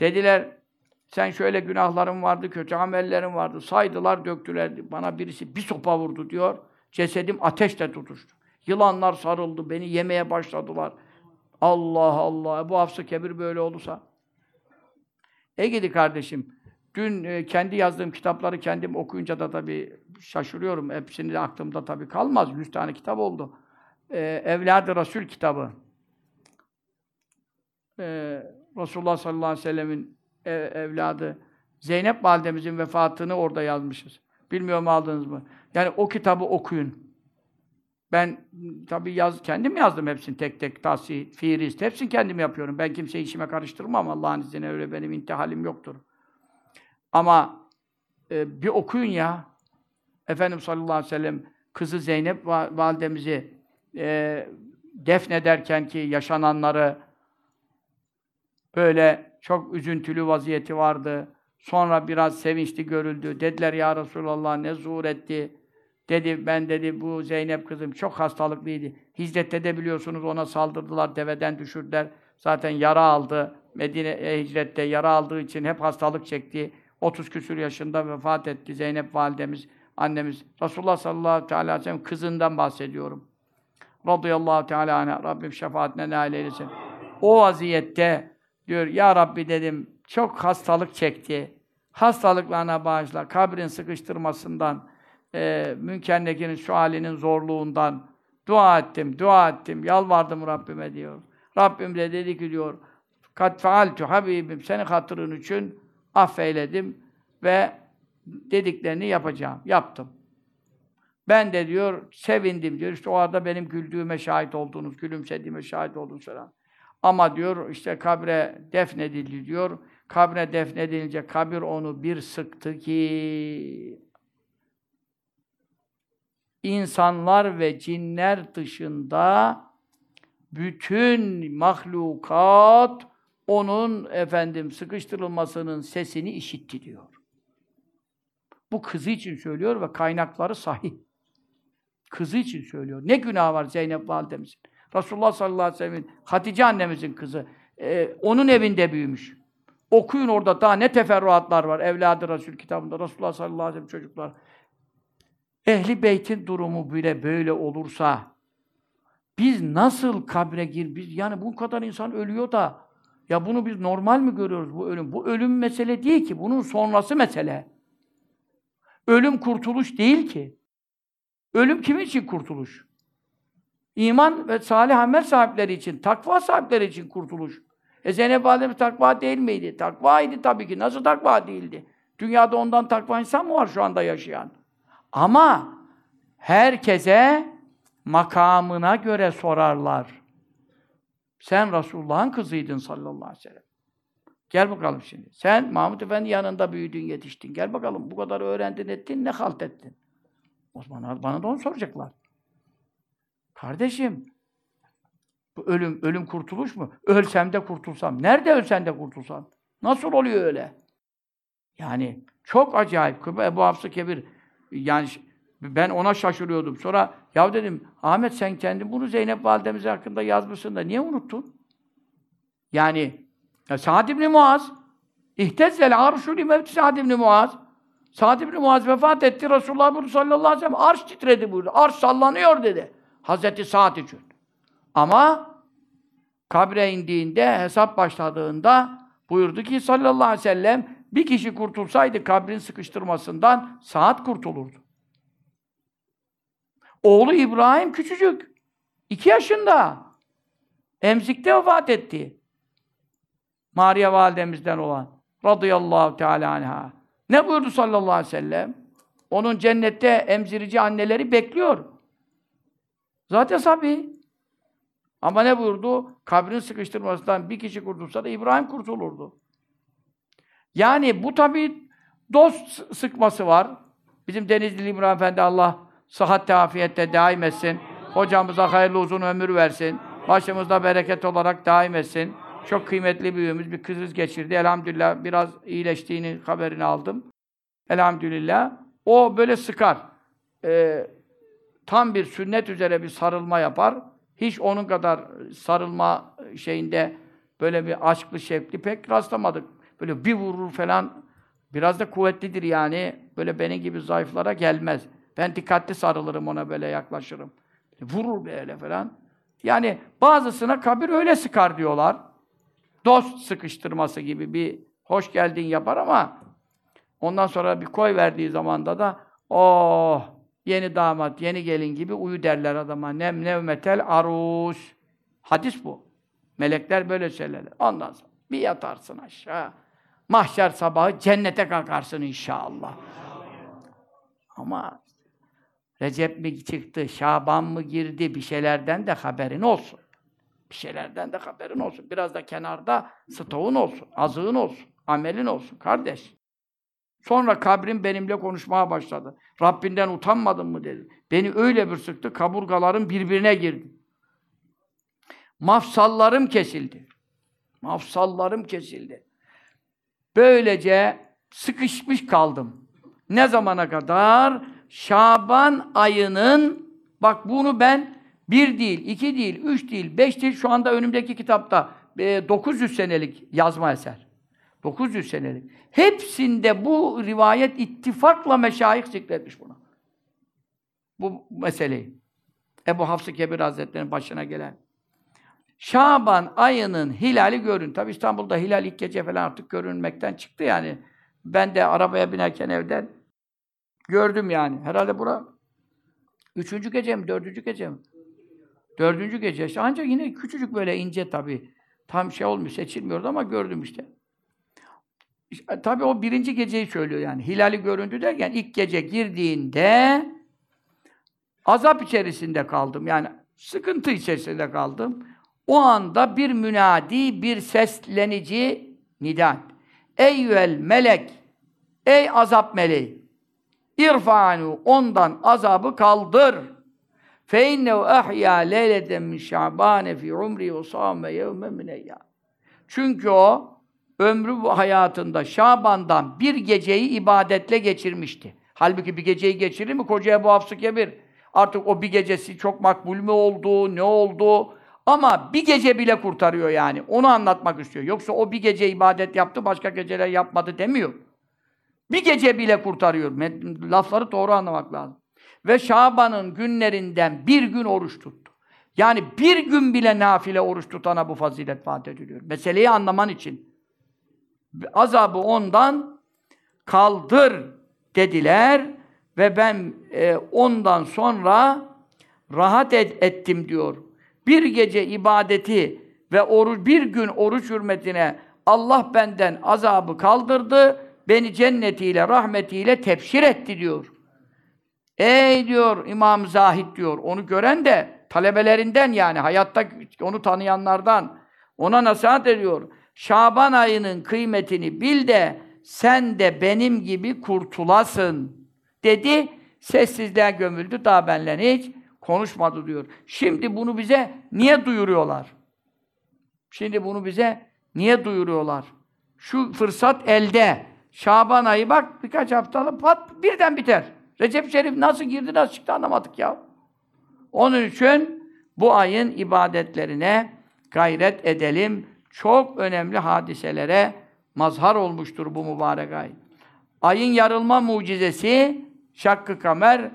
S1: Dediler, sen şöyle günahların vardı, kötü amellerin vardı. Saydılar, döktüler. Bana birisi bir sopa vurdu diyor. Cesedim ateşle tutuştu. Yılanlar sarıldı, beni yemeye başladılar. Allah Allah! Bu hafsa kebir böyle olursa. E gidi kardeşim, dün e, kendi yazdığım kitapları kendim okuyunca da tabii şaşırıyorum. Hepsini de aklımda tabii kalmaz. Yüz tane kitap oldu. E, Evlad-ı Resul kitabı. E, Resulullah sallallahu aleyhi ve sellemin ev, evladı Zeynep validemizin vefatını orada yazmışız. Bilmiyorum aldınız mı? Yani o kitabı okuyun. Ben tabii yaz, kendim yazdım hepsini tek tek, tahsih, fiirist, hepsini kendim yapıyorum. Ben kimseyi işime karıştırmam Allah'ın izniyle öyle benim intihalim yoktur. Ama e, bir okuyun ya. Efendimiz sallallahu aleyhi ve sellem kızı Zeynep validemizi e, defnederken ki yaşananları böyle çok üzüntülü vaziyeti vardı. Sonra biraz sevinçli görüldü. Dediler ya Resulallah ne zuhur etti. Dedi ben dedi bu Zeynep kızım çok hastalıklıydı. Hicrette de biliyorsunuz ona saldırdılar, deveden düşürdüler. Zaten yara aldı. Medine'ye hicrette yara aldığı için hep hastalık çekti. 30 küsur yaşında vefat etti Zeynep validemiz, annemiz. Resulullah sallallahu aleyhi ve sellem kızından bahsediyorum. Radıyallahu teala anha. Rabbim şefaatine nail eylesin. O vaziyette diyor ya Rabbi dedim çok hastalık çekti. Hastalıklarına bağışla. Kabrin sıkıştırmasından, e, Münker Nekir'in şu halinin zorluğundan dua ettim, dua ettim, yalvardım Rabbime diyor. Rabbim de dedi ki diyor, kat faaltu habibim, senin hatırın için affeyledim ve dediklerini yapacağım. Yaptım. Ben de diyor, sevindim diyor. İşte o arada benim güldüğüme şahit oldunuz, gülümsediğime şahit oldunuz falan. Ama diyor, işte kabre defnedildi diyor. Kabre defnedilince kabir onu bir sıktı ki insanlar ve cinler dışında bütün mahlukat onun efendim sıkıştırılmasının sesini işitti diyor. Bu kızı için söylüyor ve kaynakları sahih. Kızı için söylüyor. Ne günah var Zeynep validemizin? Resulullah sallallahu aleyhi ve sellem'in Hatice annemizin kızı. Ee, onun evinde büyümüş. Okuyun orada daha ne teferruatlar var Evladı Resul kitabında. Resulullah sallallahu aleyhi ve sellem çocuklar. Ehli beytin durumu bile böyle olursa biz nasıl kabre gir? Biz yani bu kadar insan ölüyor da ya bunu biz normal mi görüyoruz bu ölüm? Bu ölüm mesele değil ki. Bunun sonrası mesele. Ölüm kurtuluş değil ki. Ölüm kimin için kurtuluş? İman ve salih amel sahipleri için, takva sahipleri için kurtuluş. E Zeynep Validemiz takva değil miydi? Takvaydı tabii ki. Nasıl takva değildi? Dünyada ondan takva insan mı var şu anda yaşayan? Ama herkese makamına göre sorarlar. Sen Resulullah'ın kızıydın sallallahu aleyhi ve sellem. Gel bakalım şimdi. Sen Mahmud Efendi yanında büyüdün, yetiştin. Gel bakalım bu kadar öğrendin ettin, ne halt ettin? O zaman bana da onu soracaklar. Kardeşim, bu ölüm, ölüm kurtuluş mu? Ölsem de kurtulsam. Nerede ölsen de kurtulsam? Nasıl oluyor öyle? Yani çok acayip. Ebu Hafsı Kebir, yani ben ona şaşırıyordum. Sonra ya dedim, Ahmet sen kendin bunu Zeynep validemiz hakkında yazmışsın da niye unuttun? Yani ya Sa'd ibn Muaz İhtezzel arşu li mevti Sa'd ibn Muaz Sa'd ibn Muaz vefat etti. Resulullah bunu sallallahu aleyhi ve sellem arş titredi buyurdu. Arş sallanıyor dedi. Hazreti Sa'd için. Ama kabre indiğinde, hesap başladığında buyurdu ki sallallahu aleyhi ve sellem bir kişi kurtulsaydı kabrin sıkıştırmasından saat kurtulurdu. Oğlu İbrahim küçücük. iki yaşında. Emzikte vefat etti. Maria validemizden olan. Radıyallahu teala anha. Ne buyurdu sallallahu aleyhi ve sellem? Onun cennette emzirici anneleri bekliyor. Zaten sabi. Ama ne buyurdu? Kabrin sıkıştırmasından bir kişi kurtulsa da İbrahim kurtulurdu. Yani bu tabi dost sıkması var. Bizim Denizli İbrahim Efendi Allah sıhhat afiyette daim etsin. Hocamıza hayırlı uzun ömür versin. Başımızda bereket olarak daim etsin. Çok kıymetli büyüğümüz bir kriz geçirdi. Elhamdülillah biraz iyileştiğini haberini aldım. Elhamdülillah. O böyle sıkar. Ee, tam bir sünnet üzere bir sarılma yapar. Hiç onun kadar sarılma şeyinde böyle bir aşklı şevkli pek rastlamadık. Böyle bir vurur falan. Biraz da kuvvetlidir yani. Böyle benim gibi zayıflara gelmez. Ben dikkatli sarılırım ona böyle yaklaşırım. Vurur böyle falan. Yani bazısına kabir öyle sıkar diyorlar. Dost sıkıştırması gibi bir hoş geldin yapar ama ondan sonra bir koy verdiği zamanda da oh yeni damat, yeni gelin gibi uyu derler adama. Nem nevmetel arus. Hadis bu. Melekler böyle söylerler. Ondan sonra bir yatarsın aşağı. Mahşer sabahı cennete kalkarsın inşallah. Ama Recep mi çıktı, Şaban mı girdi, bir şeylerden de haberin olsun. Bir şeylerden de haberin olsun. Biraz da kenarda stoğun olsun, azığın olsun, amelin olsun kardeş. Sonra kabrin benimle konuşmaya başladı. Rabbinden utanmadın mı dedi. Beni öyle bir sıktı, kaburgalarım birbirine girdi. Mafsallarım kesildi. Mafsallarım kesildi. Böylece sıkışmış kaldım. Ne zamana kadar? Şaban ayının, bak bunu ben bir değil, iki değil, üç değil, beş değil, şu anda önümdeki kitapta e, 900 senelik yazma eser. 900 senelik. Hepsinde bu rivayet ittifakla meşayih zikretmiş bunu. Bu meseleyi. Ebu Hafs-ı Kebir Hazretleri'nin başına gelen. Şaban ayının hilali görün. Tabi İstanbul'da hilal ilk gece falan artık görünmekten çıktı yani. Ben de arabaya binerken evden gördüm yani. Herhalde bura üçüncü gece mi, dördüncü gece mi? Dördüncü gece. İşte ancak yine küçücük böyle ince tabi. Tam şey olmuş, seçilmiyordu ama gördüm işte. İşte tabi o birinci geceyi söylüyor yani. Hilali göründü derken ilk gece girdiğinde azap içerisinde kaldım. Yani sıkıntı içerisinde kaldım. O anda bir münadi, bir seslenici nidan. Eyyüel melek, ey azap meleği, irfanu ondan azabı kaldır. Fe innehu ahya leyleten min şa'bane fi umri ve sâme yevme min Çünkü o ömrü bu hayatında Şaban'dan bir geceyi ibadetle geçirmişti. Halbuki bir geceyi geçirir mi koca Ebu Hafs-ı Kebir? Artık o bir gecesi çok makbul mü oldu, ne oldu? Ama bir gece bile kurtarıyor yani. Onu anlatmak istiyor. Yoksa o bir gece ibadet yaptı, başka geceler yapmadı demiyor. Bir gece bile kurtarıyor. Lafları doğru anlamak lazım. Ve Şaban'ın günlerinden bir gün oruç tuttu. Yani bir gün bile nafile oruç tutana bu fazilet vaat ediliyor. Meseleyi anlaman için. Azabı ondan kaldır dediler ve ben e, ondan sonra rahat et, ettim diyor. Bir gece ibadeti ve oruç, bir gün oruç hürmetine Allah benden azabı kaldırdı, beni cennetiyle, rahmetiyle tepşir etti diyor. Ey diyor İmam Zahid diyor, onu gören de talebelerinden yani hayatta onu tanıyanlardan ona nasihat ediyor. Şaban ayının kıymetini bil de sen de benim gibi kurtulasın dedi. Sessizliğe gömüldü. Daha benle hiç konuşmadı diyor. Şimdi bunu bize niye duyuruyorlar? Şimdi bunu bize niye duyuruyorlar? Şu fırsat elde. Şaban ayı bak birkaç haftalık pat birden biter. Recep Şerif nasıl girdi nasıl çıktı anlamadık ya. Onun için bu ayın ibadetlerine gayret edelim. Çok önemli hadiselere mazhar olmuştur bu mübarek ay. Ayın yarılma mucizesi şakkı kamer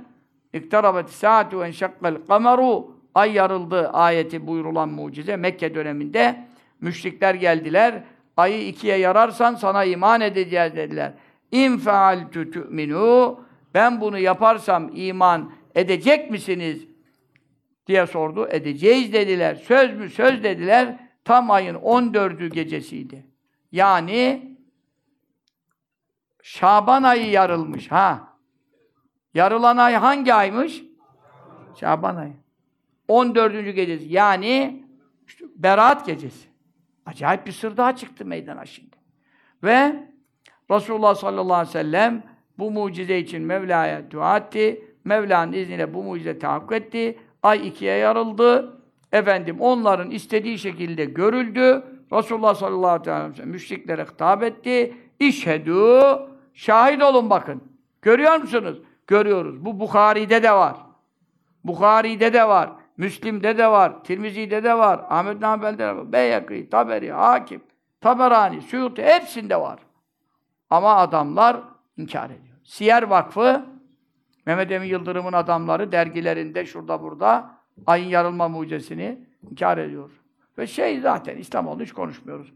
S1: iktarabet saatu en şakkal kameru ay yarıldı ayeti buyurulan mucize Mekke döneminde müşrikler geldiler. Ayı ikiye yararsan sana iman edeceğiz dediler. İn fealtu tu'minu ben bunu yaparsam iman edecek misiniz? diye sordu. Edeceğiz dediler. Söz mü? Söz dediler. Tam ayın 14'ü gecesiydi. Yani Şaban ayı yarılmış. Ha. Yarılan ay hangi aymış? Şaban ayı. 14. gecesi. Yani işte Berat gecesi. Acayip bir sır daha çıktı meydana şimdi. Ve Resulullah sallallahu aleyhi ve sellem bu mucize için Mevla'ya dua etti. Mevla'nın izniyle bu mucize tahakkuk etti. Ay ikiye yarıldı. Efendim onların istediği şekilde görüldü. Resulullah sallallahu aleyhi ve sellem müşriklere hitap etti. İşhedü şahit olun bakın. Görüyor musunuz? Görüyoruz. Bu Bukhari'de de var. Bukhari'de de var. Müslim'de de var. Tirmizi'de de var. Ahmet Nambel'de de var. Beyakî, Taberi, Hakim, Taberani, Suyuti hepsinde var. Ama adamlar inkar ediyor. Siyer Vakfı Mehmet Emin Yıldırım'ın adamları dergilerinde şurada burada ayın yarılma mucizesini inkar ediyor. Ve şey zaten İslamoğlu hiç konuşmuyoruz.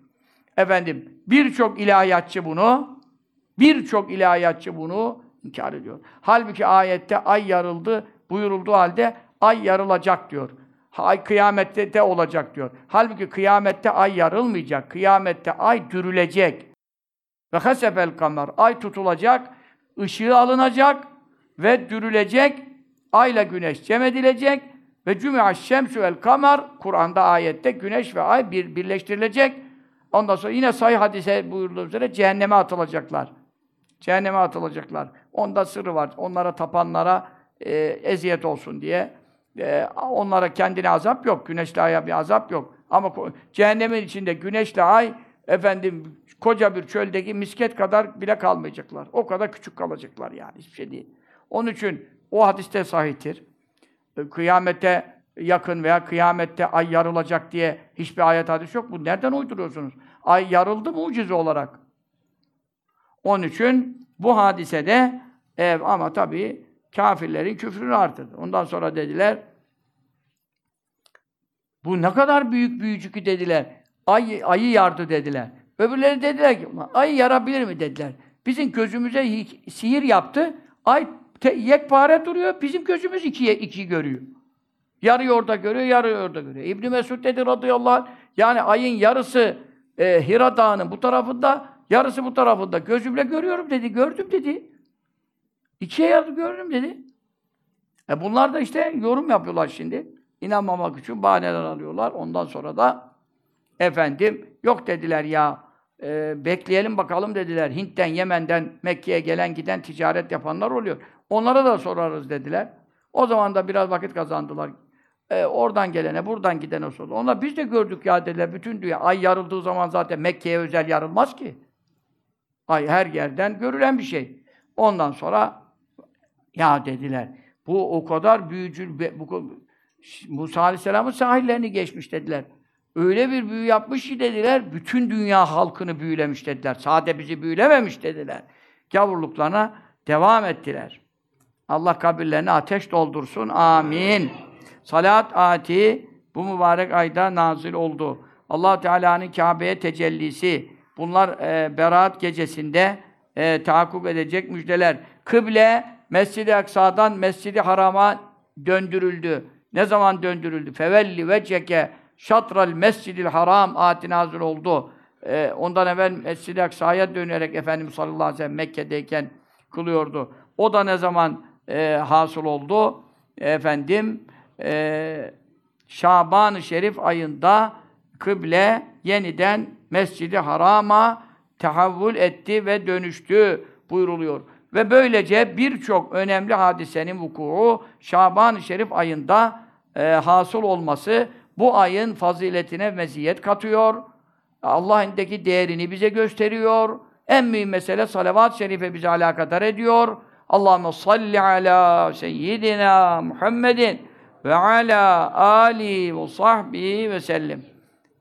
S1: Efendim birçok ilahiyatçı bunu birçok ilahiyatçı bunu inkar ediyor. Halbuki ayette ay yarıldı buyurulduğu halde ay yarılacak diyor. Ay kıyamette de olacak diyor. Halbuki kıyamette ay yarılmayacak. Kıyamette ay dürülecek. Ve hasefel kamer. Ay tutulacak, ışığı alınacak ve dürülecek. Ayla güneş cem edilecek ve cüm'e şemsü vel kamer Kur'an'da ayette güneş ve ay bir birleştirilecek. Ondan sonra yine sahih hadise buyurduğu üzere cehenneme atılacaklar. Cehenneme atılacaklar. Onda sırrı var. Onlara tapanlara e, eziyet olsun diye. E, onlara kendine azap yok. Güneşle aya bir azap yok. Ama cehennemin içinde güneşle ay efendim koca bir çöldeki misket kadar bile kalmayacaklar. O kadar küçük kalacaklar yani. Hiçbir şey değil. Onun için o hadiste sahihtir. E, kıyamete yakın veya kıyamette ay yarılacak diye hiçbir ayet hadis yok. Bu nereden uyduruyorsunuz? Ay yarıldı mucize olarak. Onun için bu hadisede ev ama tabii kafirlerin küfrünü artırdı. Ondan sonra dediler bu ne kadar büyük büyücü ki dediler. Ay, ayı yardı dediler. Öbürleri dediler ki ay yarabilir mi dediler. Bizim gözümüze sihir yaptı. Ay te, yekpare duruyor. Bizim gözümüz ikiye iki görüyor. Yarı orada görüyor, yarı orada görüyor. İbn Mesud dedi radıyallahu anh, yani ayın yarısı e, Hira Dağı'nın bu tarafında, yarısı bu tarafında. Gözümle görüyorum dedi, gördüm dedi. İkiye yarı gördüm dedi. E bunlar da işte yorum yapıyorlar şimdi. İnanmamak için bahaneler alıyorlar. Ondan sonra da efendim yok dediler ya e, bekleyelim bakalım dediler. Hint'ten, Yemen'den Mekke'ye gelen giden ticaret yapanlar oluyor. Onlara da sorarız dediler. O zaman da biraz vakit kazandılar. E, oradan gelene, buradan gidene sordu. Onlar biz de gördük ya dediler. Bütün dünya ay yarıldığı zaman zaten Mekke'ye özel yarılmaz ki. Ay her yerden görülen bir şey. Ondan sonra ya dediler. Bu o kadar büyücül bu Musa Aleyhisselam'ın sahillerini geçmiş dediler. Öyle bir büyü yapmış ki dediler, bütün dünya halkını büyülemiş dediler. Sade bizi büyülememiş dediler. Gavurluklarına devam ettiler. Allah kabirlerini ateş doldursun. Amin. Salat ati bu mübarek ayda nazil oldu. Allah Teala'nın Kabe'ye tecellisi. Bunlar e, Berat gecesinde e, tahakkuk edecek müjdeler. Kıble Mescid-i Aksa'dan Mescid-i Haram'a döndürüldü. ne zaman döndürüldü? Fevelli veceke şatral mescidil haram ayeti nazil oldu. Ee, ondan evvel Mescid-i Aksa'ya dönerek Efendimiz sallallahu aleyhi ve sellem Mekke'deyken kılıyordu. O da ne zaman e, hasıl oldu? Efendim e, Şaban-ı Şerif ayında kıble yeniden Mescid-i Haram'a tehavvül etti ve dönüştü buyruluyor. Ve böylece birçok önemli hadisenin vuku'u Şaban-ı Şerif ayında e, hasıl olması bu ayın faziletine meziyet katıyor. Allah'ındaki değerini bize gösteriyor. En mühim mesele salavat-ı şerife bizi alakadar ediyor. Allahümme salli ala seyyidina Muhammedin ve ala ali ve sahbihi ve sellim.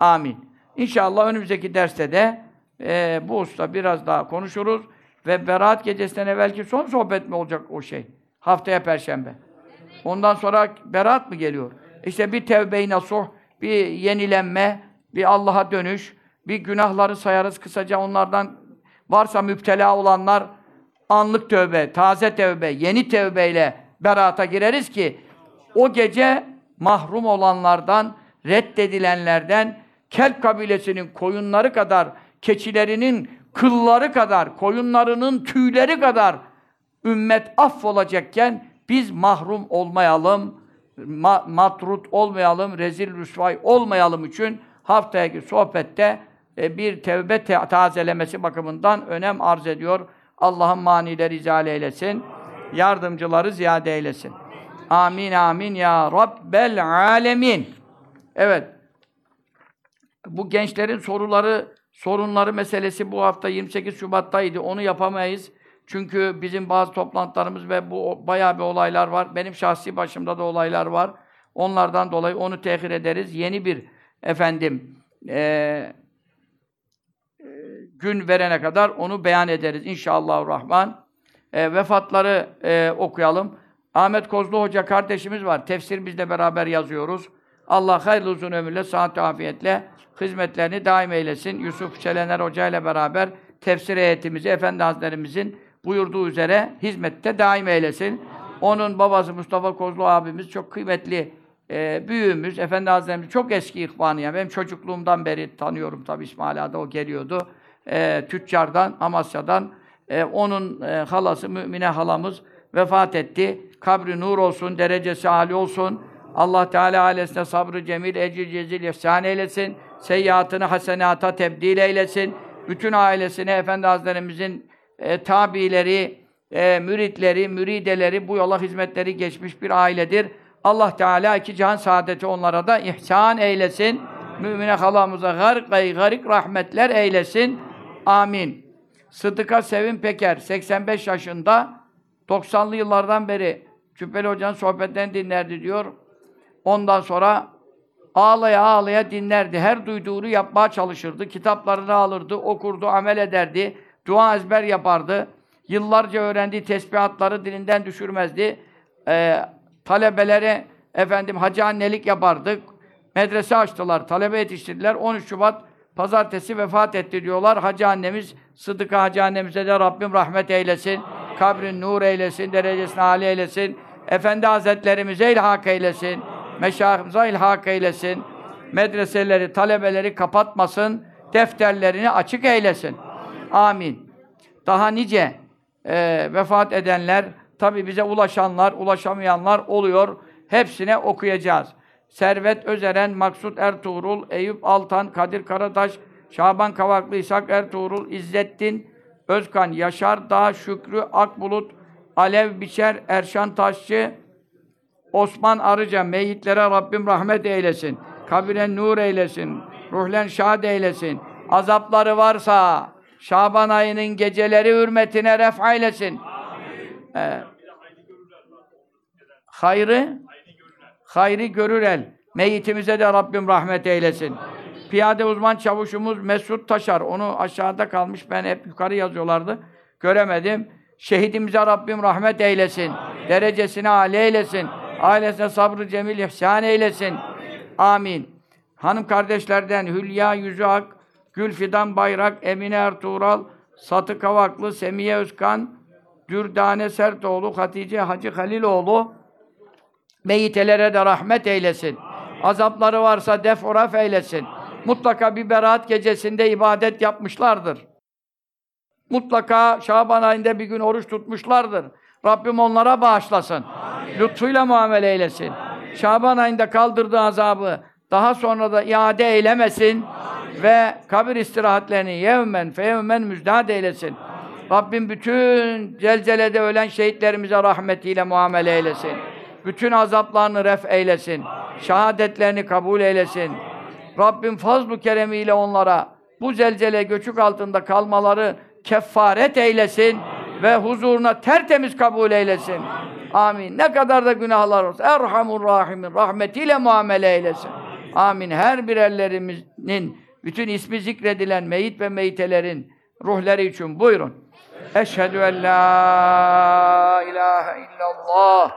S1: Amin. İnşallah önümüzdeki derste de e, bu usta biraz daha konuşuruz. Ve Berat gecesinden evvelki son sohbet mi olacak o şey? Haftaya Perşembe. Ondan sonra Berat mı geliyor? İşte bir tevbe-i nasuh, bir yenilenme, bir Allah'a dönüş, bir günahları sayarız kısaca onlardan varsa müptela olanlar anlık tövbe, taze tövbe, yeni tövbeyle berata gireriz ki o gece mahrum olanlardan, reddedilenlerden, Kelp kabilesinin koyunları kadar, keçilerinin kılları kadar, koyunlarının tüyleri kadar ümmet affolacakken biz mahrum olmayalım, ma matrut olmayalım, rezil rüsvay olmayalım için haftaki sohbette e, bir tevbe te tazelemesi bakımından önem arz ediyor. Allah'ın manileri izale eylesin. Yardımcıları ziyade eylesin. Amin amin ya Rabbel alemin. Evet. Bu gençlerin soruları, sorunları meselesi bu hafta 28 Şubat'taydı. Onu yapamayız. Çünkü bizim bazı toplantılarımız ve bu bayağı bir olaylar var. Benim şahsi başımda da olaylar var. Onlardan dolayı onu tehir ederiz. Yeni bir efendim e, gün verene kadar onu beyan ederiz inşallah rahman. E, vefatları e, okuyalım. Ahmet Kozlu Hoca kardeşimiz var. Tefsir bizle beraber yazıyoruz. Allah hayırlı uzun ömürle, sıhhat afiyetle hizmetlerini daim eylesin. Yusuf Çelener Hoca ile beraber tefsir heyetimizi Efendi Hazretlerimizin buyurduğu üzere hizmette daim eylesin. Onun babası Mustafa Kozlu abimiz çok kıymetli e, büyüğümüz, Efendi Hazretlerimiz çok eski ihvanı yani. Benim çocukluğumdan beri tanıyorum tabii İsmail Ağa'da o geliyordu. E, tüccardan, Amasya'dan. E, onun e, halası, Mümine halamız vefat etti. Kabri nur olsun, derecesi âli olsun. Allah Teala ailesine sabrı cemil, ecil cezil ihsan eylesin. Seyyiatını hasenata tebdil eylesin. Bütün ailesine Efendi Hazretlerimizin e, tabileri, e, müritleri, mürideleri, bu yola hizmetleri geçmiş bir ailedir. Allah Teala iki cihan saadeti onlara da ihsan eylesin. Mümine halamıza gargay garik rahmetler eylesin. Amin. Sıdıka Sevim Peker, 85 yaşında, 90'lı yıllardan beri Cübbeli Hoca'nın sohbetlerini dinlerdi diyor. Ondan sonra ağlaya ağlaya dinlerdi. Her duyduğunu yapmaya çalışırdı. Kitaplarını alırdı, okurdu, amel ederdi. Dua ezber yapardı. Yıllarca öğrendiği tesbihatları dilinden düşürmezdi. Ee, talebelere efendim hacı annelik yapardık. Medrese açtılar, talebe yetiştirdiler. 13 Şubat pazartesi vefat etti diyorlar. Hacı annemiz, Sıdıka Hacı annemize de Rabbim rahmet eylesin. Kabrin nur eylesin, derecesini âli eylesin. Efendi Hazretlerimize ilhak eylesin. Meşahımıza ilhak eylesin. Medreseleri, talebeleri kapatmasın. Defterlerini açık eylesin. Amin. Daha nice e, vefat edenler, tabi bize ulaşanlar, ulaşamayanlar oluyor. Hepsine okuyacağız. Servet Özeren, Maksut Ertuğrul, Eyüp Altan, Kadir Karataş, Şaban Kavaklı, İshak Ertuğrul, İzzettin Özkan, Yaşar Dağ, Şükrü Akbulut, Alev Biçer, Erşan Taşçı, Osman Arıca, meyitlere Rabbim rahmet eylesin. Kabire nur eylesin. Ruhlen şad eylesin. Azapları varsa Şaban ayının geceleri hürmetine ref eylesin. Ee, hayrı hayrı görür el. Meyitimize de Rabbim rahmet eylesin. Piyade uzman çavuşumuz Mesut Taşar. Onu aşağıda kalmış. Ben hep yukarı yazıyorlardı. Göremedim. Şehidimize Rabbim rahmet eylesin. Derecesini âli eylesin. Ailesine sabrı cemil ihsan eylesin. Amin. Hanım kardeşlerden Hülya Yüzüak, Gülfidan Bayrak, Emine Ertuğral, Satı Kavaklı, Semiye Özkan, Dürdane Sertoğlu, Hatice Hacı Haliloğlu, Meyitelere de rahmet eylesin. Azapları varsa def uraf eylesin. Mutlaka bir beraat gecesinde ibadet yapmışlardır. Mutlaka Şaban ayında bir gün oruç tutmuşlardır. Rabbim onlara bağışlasın. Lütfuyla muamele eylesin. Şaban ayında kaldırdığı azabı daha sonra da iade eylemesin ve kabir istirahatlerini yevmen feyevmen müjdat eylesin. Rabbim bütün zelzelede ölen şehitlerimize rahmetiyle muamele eylesin. Bütün azaplarını ref eylesin. Şehadetlerini kabul eylesin. Rabbim fazl-ı keremiyle onlara bu zelzele göçük altında kalmaları kefaret eylesin ve huzuruna tertemiz kabul eylesin. Amin. Ne kadar da günahlar olsa Erhamur Rahimin rahmetiyle muamele eylesin. Amin. Her birerlerimizin bütün ismi zikredilen meyit ve meyitelerin ruhları için buyurun. Eşhedü en la ilahe illallah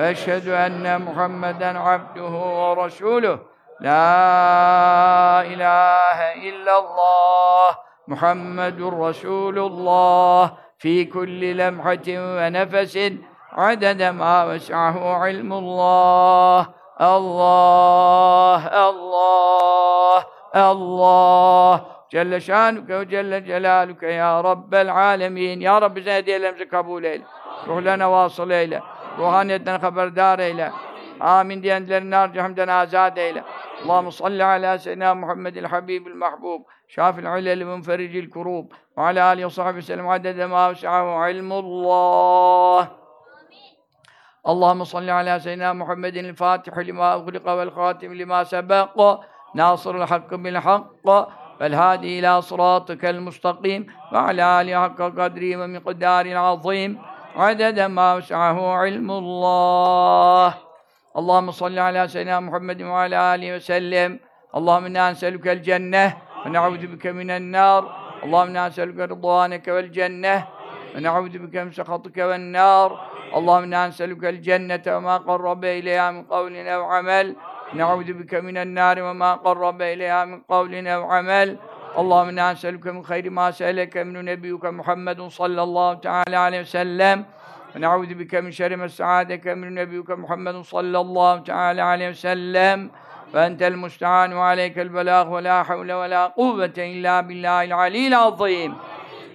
S1: ve eşhedü enne Muhammeden abduhu ve resuluh. La ilahe illallah Muhammedur Resulullah. Fi kulli lemhatin ve nefesin. Adede ma ves'ahu ilmullah. Allah Allah Allah. Celle şanuke ve celle celaluke ya Rabbel alemin. Ya Rabbi bize hediyelerimizi kabul eyle. Ruhlarına vasıl eyle ruhaniyetten haberdar eyle Amin diyenlerin harcı hamden azad eyle. Allahu salli ala seyyidina Muhammedil habibil mahbub. Şafil ilel munfericil kurub. Ve ala alihi ve sahbihi sellem adede ma vesi'ahu ilmullah. اللهم صل على سيدنا محمد الفاتح لما أغلق والخاتم لما سبق ناصر الحق بالحق والهادي إلى صراطك المستقيم وعلى آله حق قدره ومقدار العظيم عدد ما وسعه علم الله اللهم صل على سيدنا محمد وعلى آله وسلم اللهم إنا نسألك الجنة ونعوذ بك من النار اللهم إنا نسألك رضوانك والجنة ونعوذ بك من سخطك والنار اللهم إنا نسألك الجنة وما قرب إليها من قول أو عمل نعوذ بك من النار وما قرب إليها من قول أو عمل اللهم إنا نسألك من خير ما سألك من نبيك محمد صلى الله تعالى عليه وسلم. ونعوذ بك من شر ما استعاذك من نبيك محمد صلى الله تعالى عليه وسلم. فأنت المستعان وعليك البلاغ. ولا حول ولا قوة إلا بالله العلي العظيم.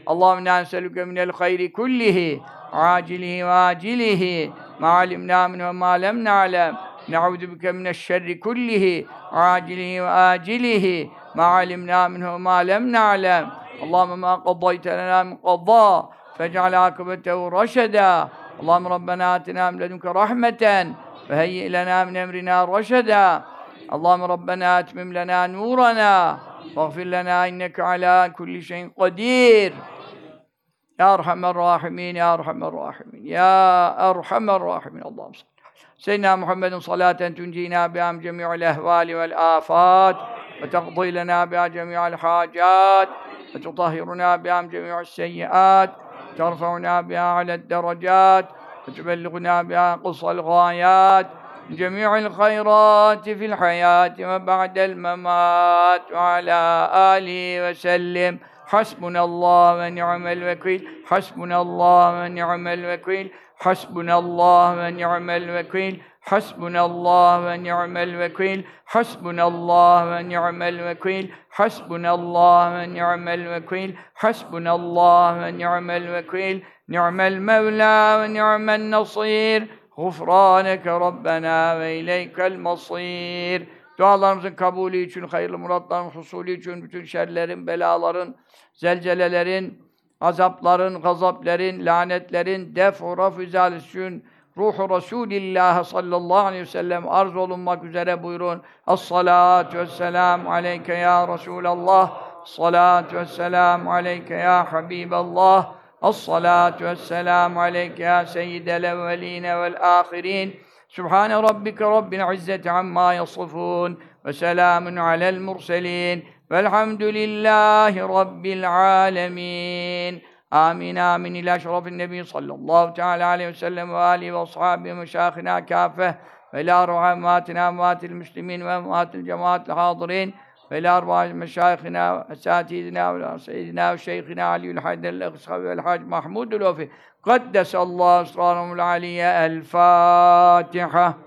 S1: اللهم إنا نسألك من الخير كله عاجله وآجله ما علمنا منه وما لم نعلم. نعوذ بك من الشر كله عاجله وآجله ما علمنا منه وما لم نعلم. اللهم ما قضيت لنا من قضاء فاجعل عاقبته رشدا. اللهم ربنا آتنا من لدنك رحمة وهيئ لنا من أمرنا رشدا. اللهم ربنا أتمم لنا نورنا واغفر لنا إنك على كل شيء قدير. يا أرحم الراحمين يا أرحم الراحمين يا أرحم الراحمين. اللهم صل سيدنا محمد صلاة تنجينا بها من جميع الأهوال والآفات. وتقضي لنا بها جميع الحاجات وتطهرنا بها جميع السيئات ترفعنا بها على الدرجات وتبلغنا بها قصى الغايات جميع الخيرات في الحياة وبعد الممات وعلى آله وسلم. حسبنا الله ونعم الوكيل. حسبنا الله ونعم الوكيل. حسبنا الله ونعم الوكيل. Hasbunallah ve ni'mel vekil. Hasbunallah ve ni'mel vekil. Hasbunallah ve ni'mel vekil. Hasbunallah ve ni'mel vekil. Ni'mel mevla ve ni'mel nasir. Gufraneke Rabbena ve ileykel masir. Dualarımızın kabulü için, hayırlı muratların husulü için, bütün şerlerin, belaların, zelcelelerin, azapların, gazaplerin, lanetlerin, def, raf, için, Ruhu Resulillah sallallahu aleyhi ve sellem arz olunmak üzere buyurun. Es-salatu vesselam aleyke ya Resulallah. Salatu vesselam aleyke ya Habiballah. Es-salatu vesselam aleyke ya seyyidel evveline vel ahirin. Sübhane rabbike rabbil izzeti amma yasifun ve selamun alel murselin velhamdülillahi rabbil alemin. آمين آمين. إلى أشرف النبي صلى الله تعالى عليه وسلم وآله وأصحابه ومشايخنا كافة وإلى أرواح أمواتنا أموات المسلمين وأموات الجماعة الحاضرين وإلى أرواح مشايخنا وأساتذتنا وسيدنا وشيخنا علي الحيدر الأغصبي والحاج محمود الوفي. قدس الله أسرارهم العليا الفاتحة.